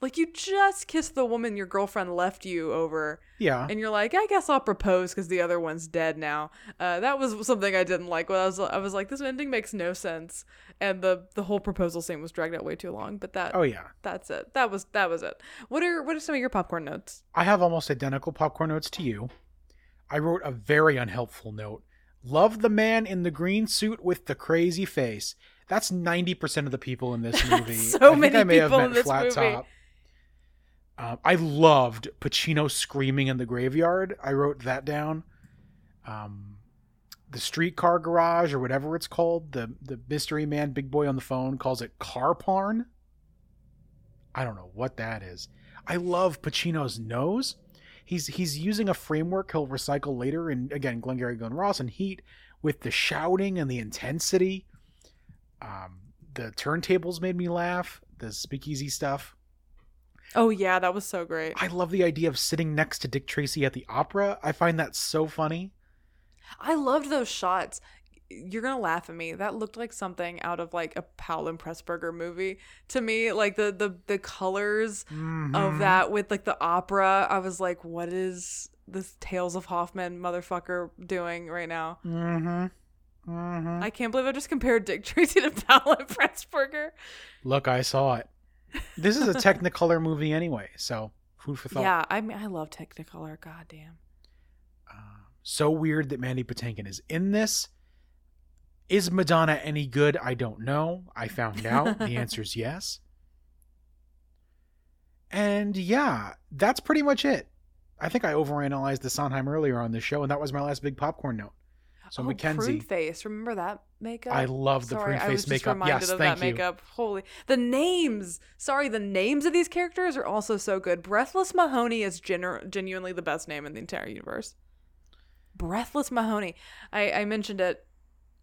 Like you just kissed the woman your girlfriend left you over yeah. and you're like, I guess I'll propose because the other one's dead now. Uh, that was something I didn't like. When I was, I was like, this ending makes no sense, and the the whole proposal scene was dragged out way too long. But that, oh, yeah. that's it. That was that was it. What are what are some of your popcorn notes? I have almost identical popcorn notes to you. I wrote a very unhelpful note. Love the man in the green suit with the crazy face. That's 90% of the people in this movie. so I many I may have people in this flat movie. top. Um, I loved Pacino screaming in the graveyard. I wrote that down. Um, the streetcar garage or whatever it's called, the the mystery man, big boy on the phone, calls it car parn. I don't know what that is. I love Pacino's nose. He's he's using a framework he'll recycle later, and again, Glengarry Glen Ross and Heat with the shouting and the intensity. Um, the turntables made me laugh. The speakeasy stuff. Oh yeah, that was so great. I love the idea of sitting next to Dick Tracy at the opera. I find that so funny. I loved those shots. You're gonna laugh at me. That looked like something out of like a Powell and Pressburger movie to me. Like the the the colors Mm-hmm. of that with like the opera. I was like, what is this Tales of Hoffmann motherfucker doing right now? Mm-hmm. Mm-hmm. I can't believe I just compared Dick Tracy to Powell and Pressburger. Look, I saw it. This is a Technicolor movie anyway, so food for thought. Yeah, I mean, I love Technicolor. God damn. Um, so weird that Mandy Patinkin is in this. Is Madonna any good? I don't know. I found out. the answer is yes. And yeah, that's pretty much it. I think I overanalyzed the Sondheim earlier on this show, and that was my last big popcorn note. So oh, McKenzie, prune face. Remember that makeup? I love the Sorry, prune I face makeup. Yes, of thank that you. makeup. Holy, the names. Sorry, the names of these characters are also so good. Breathless Mahoney is genu- genuinely the best name in the entire universe. Breathless Mahoney. I, I mentioned it.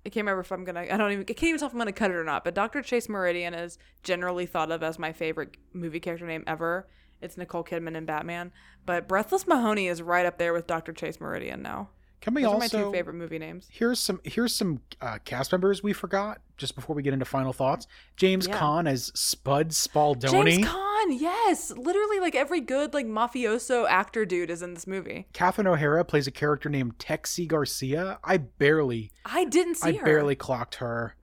I can't remember if I'm gonna. I don't even. I can't even tell if I'm gonna cut it or not. But Dr. Chase Meridian is generally thought of as my favorite movie character name ever. It's Nicole Kidman in Batman. But Breathless Mahoney is right up there with Dr. Chase Meridian now. Can we Those are my also two favorite movie names. here's some here's some uh, cast members we forgot just before we get into final thoughts. James Yeah. Caan as Spud Spaldoni. James Caan, yes, literally like every good like mafioso actor dude is in this movie. Catherine O'Hara plays a character named Texie Garcia. I barely I didn't see I her. barely clocked her.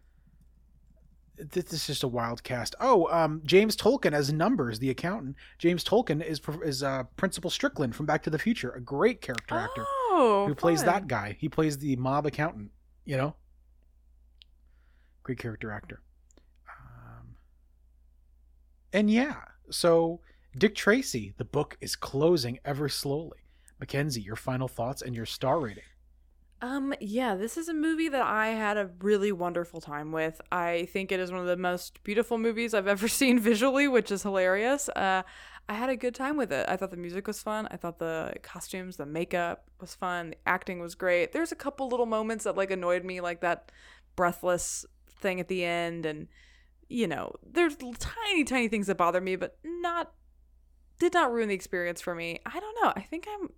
This is just a wild cast. Oh, um, James Tolkan as Numbers, the accountant. James Tolkan is is uh, Principal Strickland from Back to the Future, a great character actor Oh, who plays fun. that guy. He plays the mob accountant. You know, great character actor. Um, and yeah, so Dick Tracy, the book is closing ever slowly. McKenzie, your final thoughts and your star rating. Um, yeah, this is a movie that I had a really wonderful time with. I think it is one of the most beautiful movies I've ever seen visually, which is hilarious. Uh, I had a good time with it. I thought the music was fun. I thought the costumes, the makeup was fun. The acting was great. There's a couple little moments that like annoyed me, like that breathless thing at the end, and you know, there's tiny, tiny things that bother me, but not did not ruin the experience for me. I don't know. I think I'm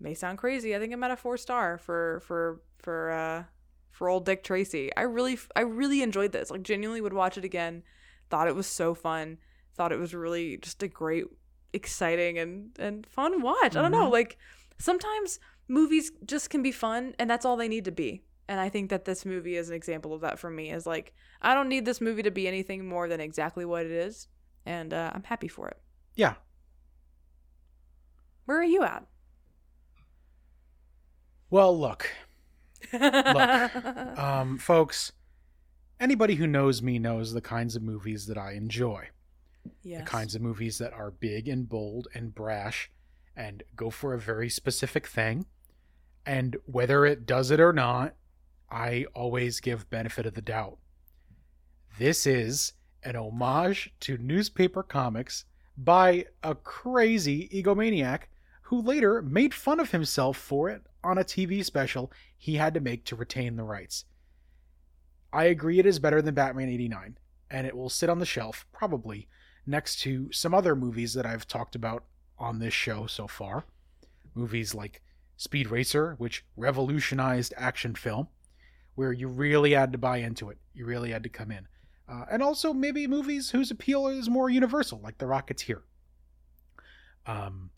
may sound crazy. I think I'm at a four star for for for uh for old Dick Tracy. I really I really enjoyed this. Like genuinely would watch it again. Thought it was so fun. Thought it was really just a great, exciting and and fun watch. I don't know. Like sometimes movies just can be fun and that's all they need to be. And I think that this movie is an example of that for me. Is like I don't need this movie to be anything more than exactly what it is, and uh, I'm happy for it. Yeah. Where are you at? Well, look, look, um, folks. Anybody who knows me knows the kinds of movies that I enjoy. Yes. The kinds of movies that are big and bold and brash and go for a very specific thing. And whether it does it or not, I always give benefit of the doubt. This is an homage to newspaper comics by a crazy egomaniac who later made fun of himself for it on a TV special he had to make to retain the rights. I agree it is better than Batman 89, and it will sit on the shelf, probably, next to some other movies that I've talked about on this show so far. Movies like Speed Racer, which revolutionized action film, where you really had to buy into it. You really had to come in. Uh, and also maybe movies whose appeal is more universal, like The Rocketeer. Um,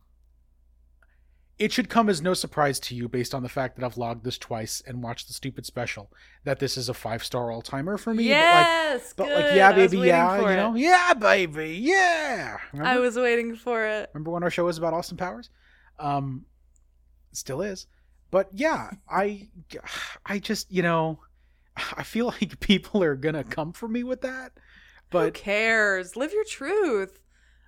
it should come as no surprise to you, based on the fact that I've logged this twice and watched the stupid special, that this is a five star all timer for me. Yes, But like, but like yeah, baby, yeah, you it. know, yeah, baby, yeah. Remember? I was waiting for it. Remember when our show was about Austin Powers? Um, still is. But yeah, I, I just you know, I feel like people are gonna come for me with that. Who But cares? Live your truth.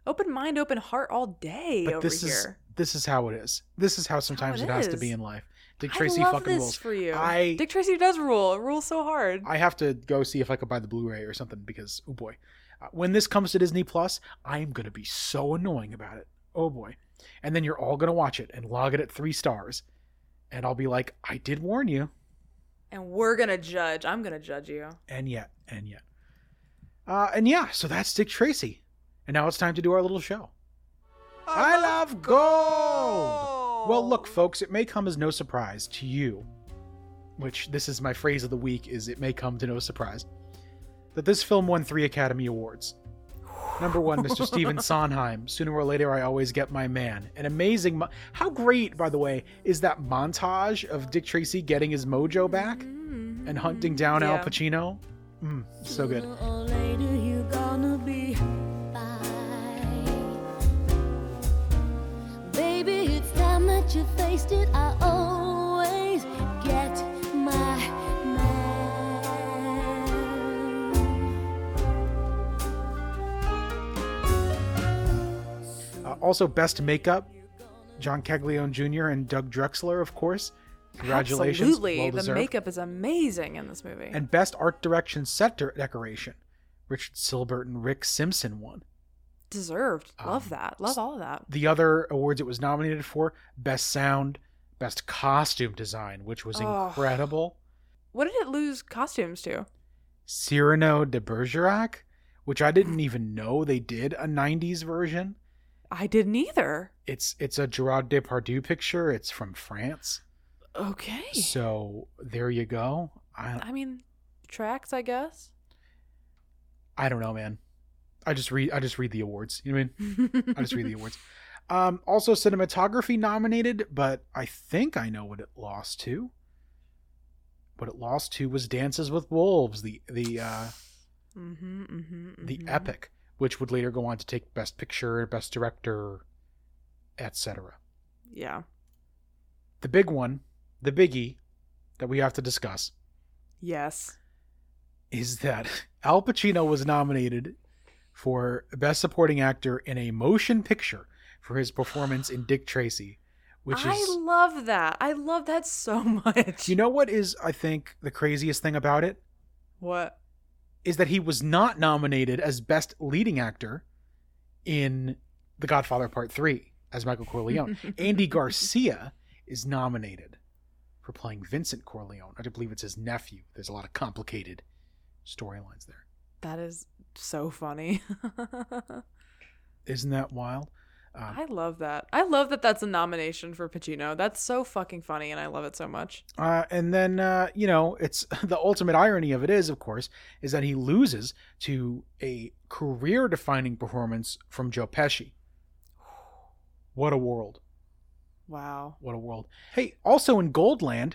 Open mind, open heart all day but over this here. is this is how it is. This is how sometimes it it, has to be in life. Dick Tracy I love fucking this rules. for you. I Dick Tracy does rule. It rules so hard. I have to go see if I could buy the Blu-ray or something because oh boy, uh, when this comes to Disney Plus, I am gonna be so annoying about it. Oh boy, and then you're all gonna watch it and log it at three stars, and I'll be like, I did warn you, and we're gonna judge. I'm gonna judge you. and yet, and yet, uh, and yeah, so that's Dick Tracy, and now it's time to do our little show. I love gold. Well, look, folks, it may come as no surprise to you, which this is my phrase of the week: is it may come to no surprise that this film won three Academy Awards. Number one, Mr. Stephen Sondheim. Sooner or later, I always get my man. An amazing. Mo- How great, by the way, is that montage of Dick Tracy getting his mojo back and hunting down Al Pacino? Mm, so good. That you faced it. I always get my man. Uh, also, best makeup, John Caglione Jr. and Doug Drexler, of course. Congratulations. Absolutely. Well the deserved. makeup is amazing in this movie. And best art direction set de- decoration. Richard Sylbert and Rick Simpson won. Deserved. Love Um, that. Love all of that. The other awards it was nominated for best sound, best costume design, which was Oh. incredible. What did it lose costumes to? Cyrano de Bergerac, which I didn't even know they did a 90s version. I didn't either. It's it's a Gerard Depardieu picture. It's from France. Okay. So there you go. I I mean, tracks, I guess. I don't know, man. I just read I just read the awards. You know what I mean? I just read the awards. Um, also cinematography nominated, but I think I know what it lost to. What it lost to was Dances with Wolves, the the uh, Mm-hmm, mm-hmm, the epic, which would later go on to take Best Picture, Best Director, etc. Yeah. The big one, the biggie that we have to discuss Yes. is that Al Pacino was nominated for Best Supporting Actor in a Motion Picture for his performance in Dick Tracy, which I is love that. I love that so much. you know what is I think the craziest thing about it what? is that he was not nominated as best leading actor in The Godfather Part 3 as Michael Corleone. Andy Garcia is nominated for playing Vincent Corleone. I believe it's his nephew. There's a lot of complicated storylines there. That is so funny. Isn't that wild? Um, I love that. I love that that's a nomination for Pacino. That's so fucking funny, and I love it so much. Uh, and then, uh, you know, it's the ultimate irony of it is, of course, is that he loses to a career defining performance from Joe Pesci. What a world. Wow. What a world. Hey, also in Goldland,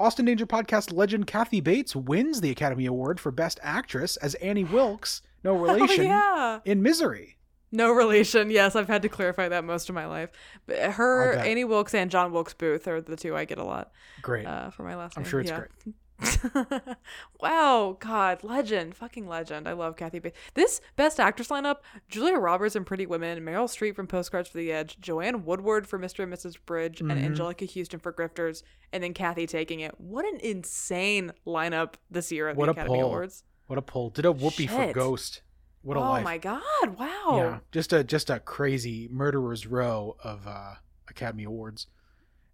Austin Danger podcast legend Kathy Bates wins the Academy Award for Best Actress as Annie Wilkes, no relation, Oh, yeah. in Misery. No relation. Yes, I've had to clarify that most of my life. But her, Annie Wilkes, and John Wilkes Booth are the two I get a lot Great. uh, for my last I'm name. sure it's yeah. wow, God, legend, fucking legend. I love Kathy Bates. This best actress lineup: Julia Roberts in Pretty Women, Meryl Streep from Postcards for the Edge, Joanne Woodward for Mr. and Mrs. Bridge, and Mhm. Anjelica Huston for Grifters, and then Kathy taking it. What an insane lineup this year at what the a Academy pull. Awards. What a pull. Did a Whoopi for Ghost. What a life. oh life. my God! Wow. Yeah, just a just a crazy murderer's row of uh, Academy Awards,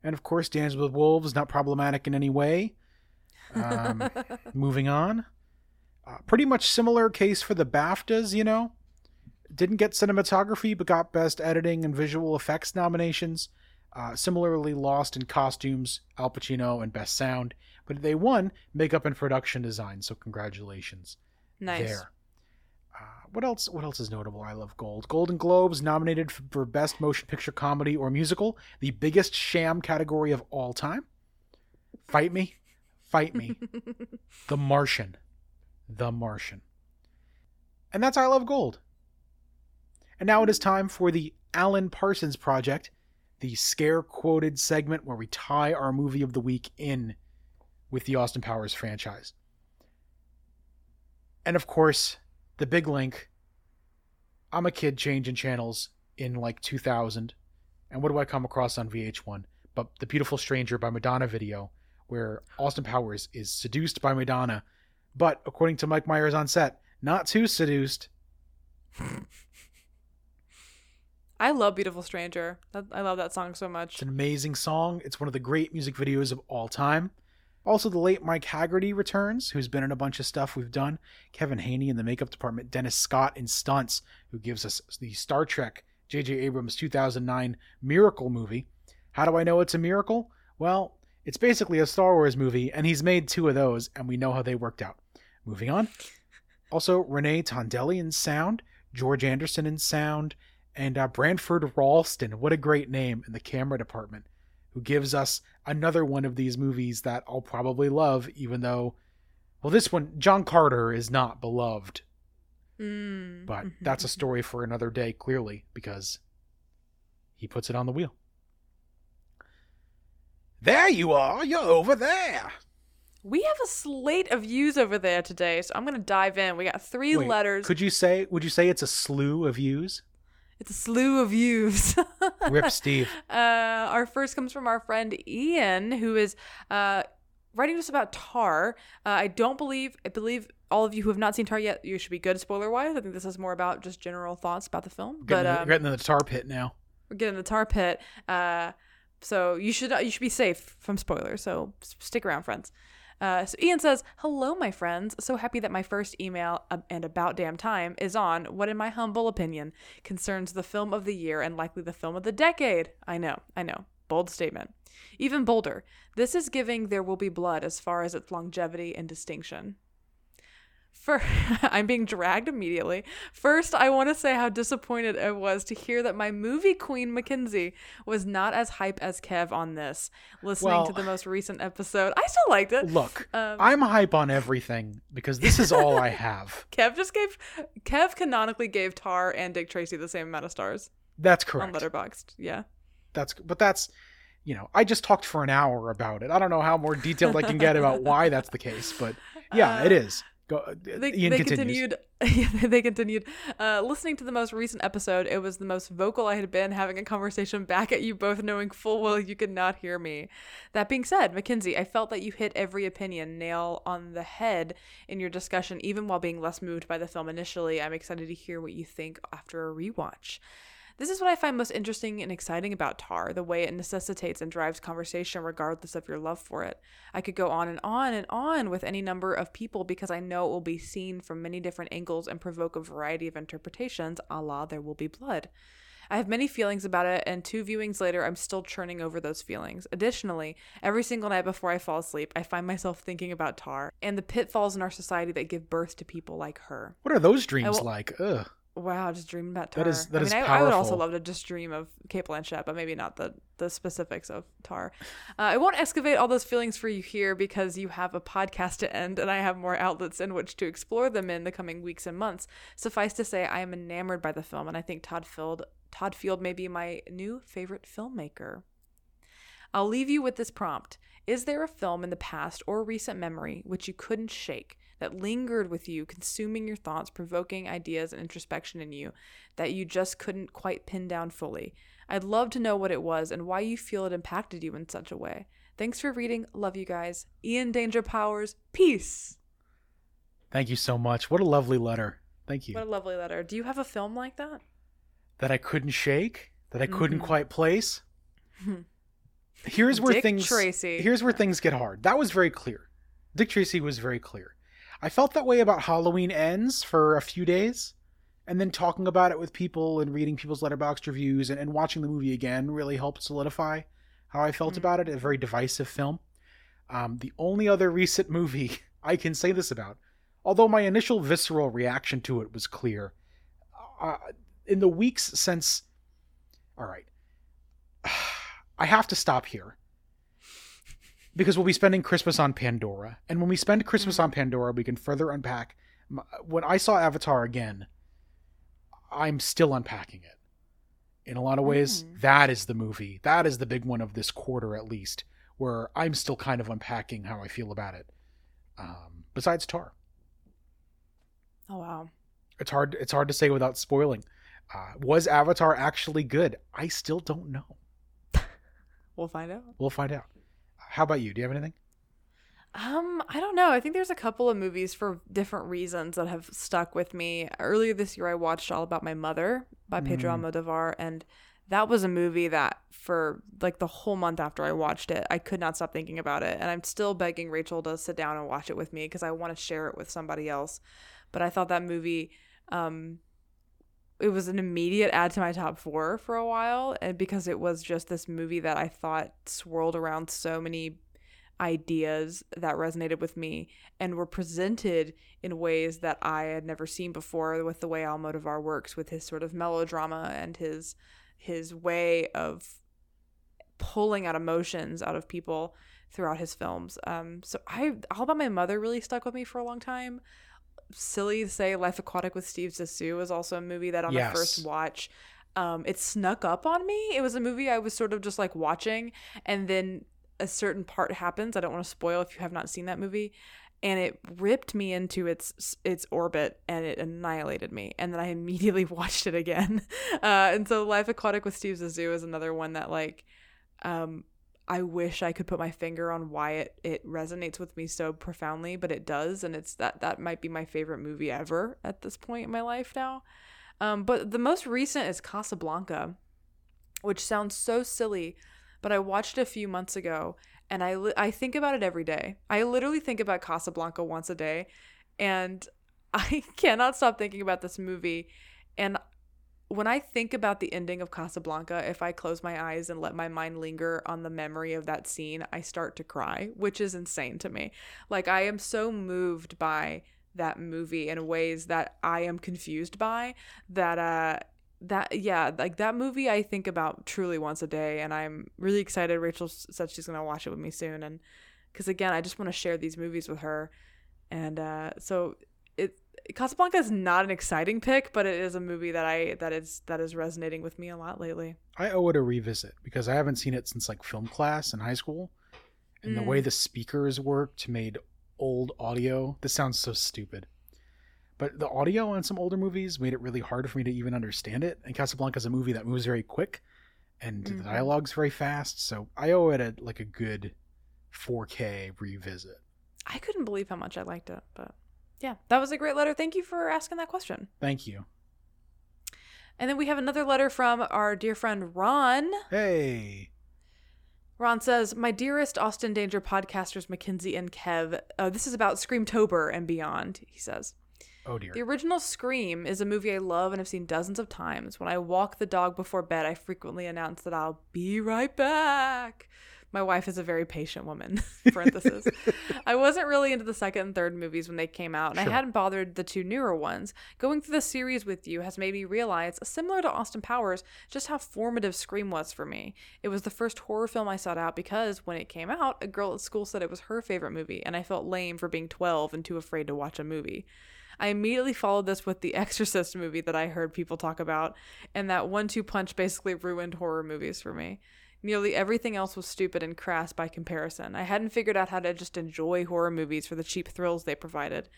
and of course, Dance with Wolves not problematic in any way. Um, moving on, uh, pretty much similar case for the BAFTAs. You know, didn't get cinematography, but got best editing and visual effects nominations. Uh, similarly, lost in costumes, Al Pacino, and best sound, but they won makeup and production design. So congratulations Nice. there. Uh, what else? What else is notable? I love Gold. Golden Globes nominated for Best Motion Picture Comedy or Musical, the biggest sham category of all time. Fight me, fight me. the Martian, The Martian, and that's I love Gold. And now it is time for the Alan Parsons Project, the scare quoted segment where we tie our movie of the week in with the Austin Powers franchise. And of course, the big link. I'm a kid changing channels in like 2000. And what do I come across on VH1? But The Beautiful Stranger by Madonna video, where Austin Powers is seduced by Madonna, but according to Mike Myers on set, not too seduced. I love Beautiful Stranger. I love that song so much. It's an amazing song. It's one of the great music videos of all time. Also, the late Mike Haggerty returns, who's been in a bunch of stuff we've done. Kevin Haney in the makeup department. Dennis Scott in stunts, who gives us the Star Trek J.J. Abrams 2009 Miracle movie. How do I know it's a miracle? Well, it's basically a Star Wars movie, and he's made two of those, and we know how they worked out. Moving on. Also, Renee Tondelli in sound, George Anderson in sound, and uh, Branford Ralston. What a great name in the camera department, who gives us another one of these movies that I'll probably love, even though, well, this one, John Carter is not beloved, Mm. but mhm. that's a story for another day, clearly, because he puts it on the wheel. There you are, you're over there. We have a slate of views over there today, so I'm gonna dive in. We got three Wait, letters. Could you say, would you say it's a slew of views? It's a slew of views. Rip Steve. Uh, our first comes from our friend Ian, who is uh, writing us about Tar. Uh, I don't believe, I believe all of you who have not seen Tar yet, you should be good spoiler wise. I think this is more about just general thoughts about the film. But Getting, um, getting in the tar pit now. we're getting in the tar pit. Uh, so you should you should be safe from spoilers. So stick around, friends. Uh, so Ian says, "Hello, my friends. So happy that my first email uh, and about damn time is on what, in my humble opinion, concerns the film of the year and likely the film of the decade. I know, I know, bold statement. Even bolder. This is giving There Will Be Blood as far as its longevity and distinction." For I'm being dragged immediately. First, I want to say how disappointed I was to hear that my movie queen McKenzie was not as hype as Kev on this. Listening Well- to the most recent episode, I still liked it. Look, Um, I'm hype on everything because this is all I have. Kev just gave Kev canonically gave Tar and Dick Tracy the same amount of stars That's correct. on. Letterboxd. Yeah. That's but that's you know, I just talked for an hour about it. I don't know how more detailed I can get about why that's the case, but yeah, Uh, it is. Go, they, they continued they continued uh, listening to the most recent episode. It was the most vocal i had been having a conversation back at you both knowing full well you could not hear me. That being said McKenzie i felt that you hit every opinion nail on the head in your discussion even while being less moved by the film initially. I'm excited to hear what you think after a rewatch this is what I find most interesting and exciting about Tar, the way it necessitates and drives conversation regardless of your love for it. I could go on and on and on with any number of people because I know it will be seen from many different angles and provoke a variety of interpretations, a la There Will Be Blood. I have many feelings about it, and two viewings later, I'm still churning over those feelings. Additionally, every single night before I fall asleep, I find myself thinking about Tar and the pitfalls in our society that give birth to people like her. What are those dreams will- like? Ugh. Wow, just dreaming about Tar. That is- that I is mean, I, I would also love to just dream of Cate Blanchett, but maybe not the the specifics of Tar. Uh, I won't excavate all those feelings for you here because you have a podcast to end, and I have more outlets in which to explore them in the coming weeks and months. Suffice to say, I am enamored by the film, and I think Todd Field Todd Field may be my new favorite filmmaker. I'll leave you with this prompt. Is there a film in the past or recent memory which you couldn't shake, that lingered with you, consuming your thoughts, provoking ideas and introspection in you, that you just couldn't quite pin down fully? I'd love to know what it was and why you feel it impacted you in such a way. Thanks for reading. Love you guys. Ian Danger Powers. Peace. Thank you so much. What a lovely letter. Thank you. What a lovely letter. Do you have a film like that? that I couldn't shake, that I couldn't Mhm. quite place. Here's where Dick things Tracy. Here's where things get hard. That was very clear. Dick Tracy was very clear. I felt that way about Halloween Ends for a few days, and then talking about it with people and reading people's Letterboxd reviews and, and watching the movie again really helped solidify how I felt Mhm. about it. A very divisive film. Um, the only other recent movie I can say this about, although my initial visceral reaction to it was clear, uh, in the weeks since. All right. I have to stop here because we'll be spending Christmas on Pandora. And when we spend Christmas on Pandora, we can further unpack. When I saw Avatar again, I'm still unpacking it. In a lot of ways, Mm. that is the movie. That is the big one of this quarter, at least, where I'm still kind of unpacking how I feel about it. Um, besides Tar, Oh, wow. it's hard. It's hard to say without spoiling. Uh, was Avatar actually good? I still don't know. We'll find out. We'll find out. How about you? Do you have anything? Um, I don't know. I think there's a couple of movies for different reasons that have stuck with me. Earlier this year, I watched All About My Mother by Pedro Mm. Almodovar, and that was a movie that for like the whole month after I watched it, I could not stop thinking about it, and I'm still begging Rachel to sit down and watch it with me because I want to share it with somebody else. But I thought that movie, um, it was an immediate add to my top four for a while, and because it was just this movie that I thought swirled around so many ideas that resonated with me and were presented in ways that I had never seen before with the way Almodovar works with his sort of melodrama and his his way of pulling out emotions out of people throughout his films. Um so I all about my mother really stuck with me for a long time. Silly to say Life Aquatic with Steve Zissou is also a movie that on Yes. the first watch um it snuck up on me. It was a movie I was sort of just like watching and then a certain part happens. I don't want to spoil if you have not seen that movie. And it ripped me into its its orbit and it annihilated me. And then I immediately watched it again. Uh, and so Life Aquatic with Steve Zissou is another one that like um, I wish I could put my finger on why it, it resonates with me so profoundly, but it does, and it's that that might be my favorite movie ever at this point in my life now. Um, but the most recent is Casablanca, which sounds so silly, but I watched it a few months ago, and I li- I think about it every day. I literally think about Casablanca once a day, and I cannot stop thinking about this movie. When I think about the ending of Casablanca, if I close my eyes and let my mind linger on the memory of that scene, I start to cry, which is insane to me. Like, I am so moved by that movie in ways that I am confused by that, uh, that yeah like that movie i think about truly once a day and i'm really excited rachel said she's going to watch it with me soon and because again i just want to share these movies with her and uh so Casablanca is not an exciting pick, but it is a movie that I that is that is resonating with me a lot lately. I owe it a revisit because I haven't seen it since like film class in high school, and the Mm. way the speakers worked made old audio. This sounds so stupid. But the audio on some older movies made it really hard for me to even understand it. And Casablanca is a movie that moves very quick and Mhm. the dialogue's very fast. So I owe it a, like a good 4K revisit. I couldn't believe how much I liked it, but yeah, that was a great letter. Thank you for asking that question. Thank you. And then we have another letter from our dear friend Ron. Hey. Ron says, My dearest Austin Danger podcasters, McKenzie and Kev, uh, this is about Screamtober and beyond, he says. Oh dear. The original Scream is a movie I love and have seen dozens of times. When I walk the dog before bed, I frequently announce that I'll be right back. My wife is a very patient woman. parenthesis. I wasn't really into the second and third movies when they came out, and Sure. I hadn't bothered the two newer ones. Going through the series with you has made me realize, similar to Austin Powers, just how formative Scream was for me. It was the first horror film I sought out because when it came out, a girl at school said it was her favorite movie, and I felt lame for being 12 and too afraid to watch a movie. I immediately followed this with the Exorcist movie that I heard people talk about, and that one two punch basically ruined horror movies for me. Nearly everything else was stupid and crass by comparison. I hadn't figured out how to just enjoy horror movies for the cheap thrills they provided.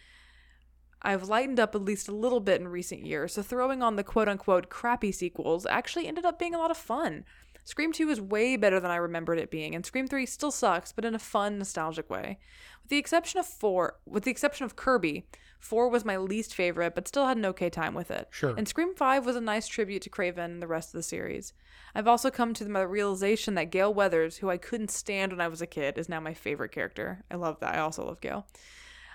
I've lightened up at least a little bit in recent years, so throwing on the quote unquote crappy sequels actually ended up being a lot of fun. Scream 2 is way better than I remembered it being, and Scream 3 still sucks, but in a fun, nostalgic way. With the exception of 4, with the exception of Kirby, 4 was my least favorite, but still had an okay time with it. Sure. And Scream 5 was a nice tribute to Craven and the rest of the series. I've also come to the realization that Gale Weathers, who I couldn't stand when I was a kid, is now my favorite character. I love that. I also love Gail.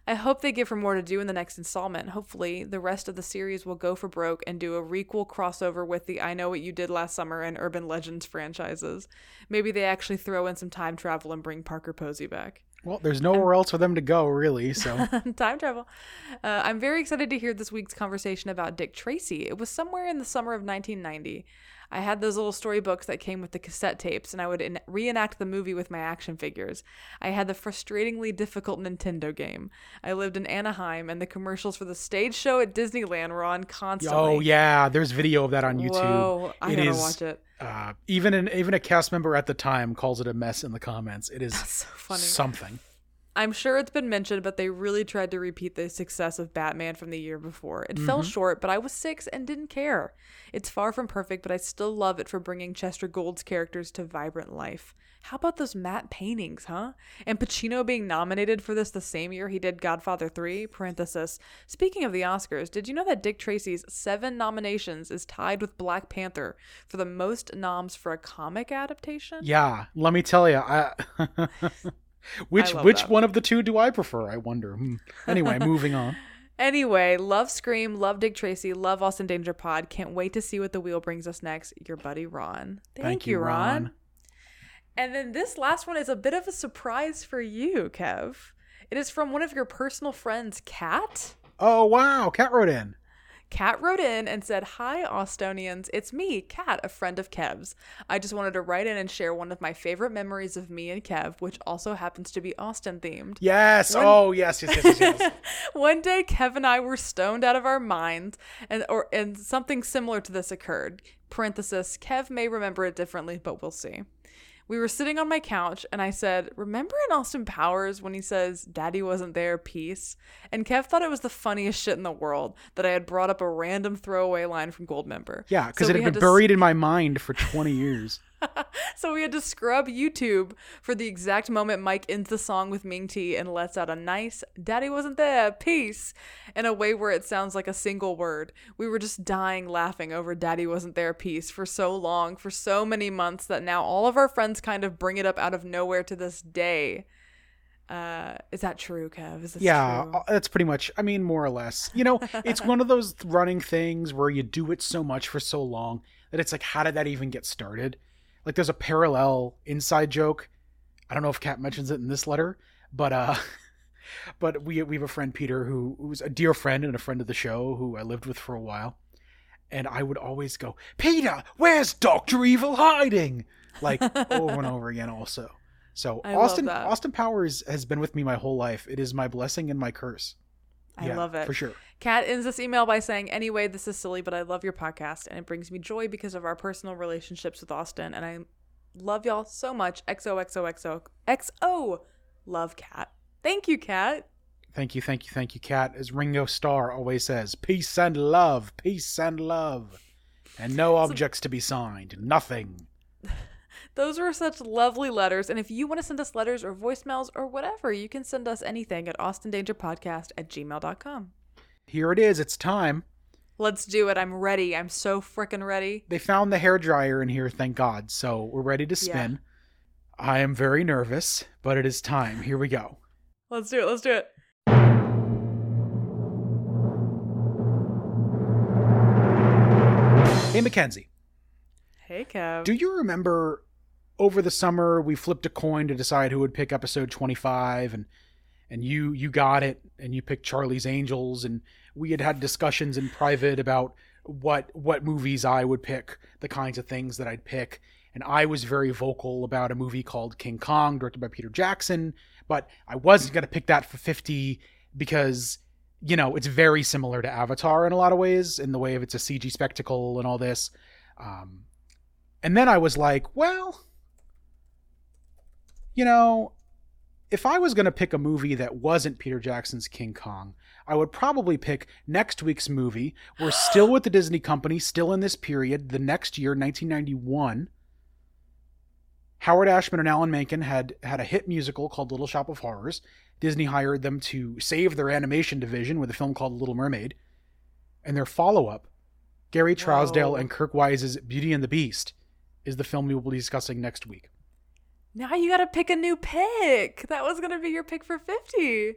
I hope they give her more to do in the next installment. Hopefully, the rest of the series will go for broke and do a requel crossover with the I Know What You Did Last Summer and Urban Legends franchises. Maybe they actually throw in some time travel and bring Parker Posey back. Well, there's nowhere else for them to go, really. So time travel. Uh, I'm very excited to hear this week's conversation about Dick Tracy. It was somewhere in the summer of 1990. I had those little storybooks that came with the cassette tapes, and I would en- reenact the movie with my action figures. I had the frustratingly difficult Nintendo game. I lived in Anaheim, and the commercials for the stage show at Disneyland were on constantly. Oh yeah, there's video of that on YouTube. Whoa, I It gotta is, watch it. Uh, even an even a cast member at the time calls it a mess in the comments. It is So something. I'm sure it's been mentioned, but they really tried to repeat the success of Batman from the year before. It fell mm-hmm. short, but I was six and didn't care. It's far from perfect, but I still love it for bringing Chester Gould's characters to vibrant life. How about those matte paintings, huh? And Pacino being nominated for this the same year he did Godfather 3, parenthesis. Speaking of the Oscars, did you know that Dick Tracy's seven nominations is tied with Black Panther for the most noms for a comic adaptation? Yeah, let me tell you, I. which which that. one of the two do I prefer? I wonder. Hmm. Anyway, moving on. Anyway, love Scream, love Dick Tracy, love Austin Danger Pod. Can't wait to see what the wheel brings us next. Your buddy Ron. Thank, you, Ron. And then this last one is a bit of a surprise for you, Kev. It is from one of your personal friends, Kat. Oh wow, Kat wrote in. Kat wrote in and said, Hi, Austonians. It's me, Kat, a friend of Kev's. I just wanted to write in and share one of my favorite memories of me and Kev, which also happens to be Austin themed. Yes. oh yes, yes, yes, yes. yes. One day, Kev and I were stoned out of our minds, and or and something similar to this occurred. Parenthesis: Kev may remember it differently, but we'll see. We were sitting on my couch, and I said, "Remember in Austin Powers when he says Daddy wasn't there, peace?" And Kev thought it was the funniest shit in the world that I had brought up a random throwaway line from Goldmember. Yeah, because So it had been s- buried in my mind for 20 years. so we had to scrub YouTube for the exact moment Mike ends the song with Ming Tea and lets out a nice "Daddy wasn't there, peace" in a way where it sounds like a single word. We were just dying laughing over "Daddy wasn't there, peace" for so long, for so many months that now all of our friends kind of bring it up out of nowhere to this day. Uh, is that true, Kev? Is this yeah, true? uh, that's pretty much. I mean, more or less. You know, it's one of those running things where you do it so much for so long that it's like, how did that even get started? Like, there's a parallel inside joke. I don't know if Kat mentions it in this letter, but uh, but we we have a friend Peter who who's a dear friend and a friend of the show who I lived with for a while, and I would always go, Peter, where's Doctor Evil hiding? Like over and over again, also. So I Austin. Austin Powers has been with me my whole life. It is my blessing and my curse. I Yeah, love it. for sure. Kat ends this email by saying, Anyway, this is silly, but I love your podcast and it brings me joy because of our personal relationships with Austin. And I love y'all so much. XOXOXO. XO. Love Kat. Thank you, Kat. Thank you, thank you, thank you, Kat. As Ringo Starr always says, peace and love, peace and love. And no objects to be signed. Nothing. Those were such lovely letters. And if you want to send us letters or voicemails or whatever, you can send us anything at austindangerpodcast at gmail.com. Here it is. It's time. Let's do it. I'm ready. I'm so freaking ready. They found the hair dryer in here, thank God. So we're ready to spin. I am very nervous, but it is time. Here we go. Let's do it. Let's do it. Hey, McKenzie. Hey, Kev. Do you remember over the summer we flipped a coin to decide who would pick episode 25 and and you you got it and you picked Charlie's Angels and we had had discussions in private about what what movies I would pick, the kinds of things that I'd pick. And I was very vocal about a movie called King Kong directed by Peter Jackson, but I wasn't going to pick that for 50 because you know, it's very similar to Avatar in a lot of ways in the way of it's a CG spectacle and all this. Um, and then I was like, well, you know, if I was going to pick a movie that wasn't Peter Jackson's King Kong, I would probably pick next week's movie. We're still with the Disney company, still in this period, the next year, 1991. Howard Ashman and Alan Menken had had a hit musical called Little Shop of Horrors. Disney hired them to save their animation division with a film called Little Mermaid. And their follow-up, Gary Trousdale Whoa. and Kirk Wise's Beauty and the Beast, is the film we will be discussing next week. Now you got to pick a new pick. That was going to be your pick for 50.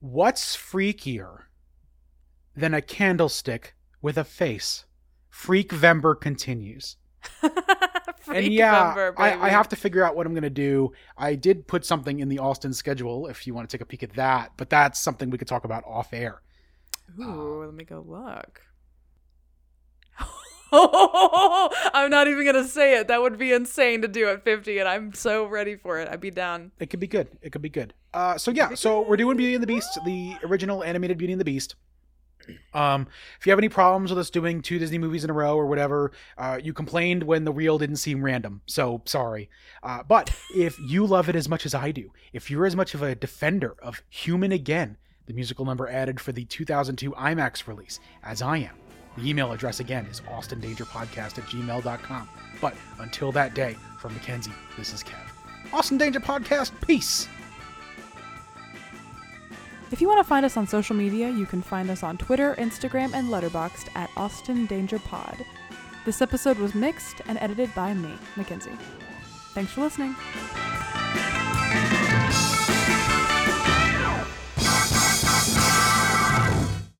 What's freakier than a candlestick with a face? Freak Vember continues. Freak and yeah, November, I, I have to figure out what I'm going to do. I did put something in the Austin schedule if you want to take a peek at that, but that's something we could talk about off air. Ooh, um, let me go look. I'm not even gonna say it. That would be insane to do at 50, and I'm so ready for it. I'd be down. It could be good. It could be good. Uh, so yeah, so we're doing Beauty and the Beast, the original animated Beauty and the Beast. Um, if you have any problems with us doing two Disney movies in a row or whatever, uh, you complained when the reel didn't seem random. So sorry. Uh, but if you love it as much as I do, if you're as much of a defender of Human Again, the musical number added for the 2002 IMAX release, as I am, the email address again is austindangerpodcast at gmail.com. But until that day, from McKenzie, this is Kev. Austin Danger Podcast, peace. If you want to find us on social media, you can find us on Twitter, Instagram, and Letterboxd at Austin Danger Pod. This episode was mixed and edited by me, McKenzie. Thanks for listening.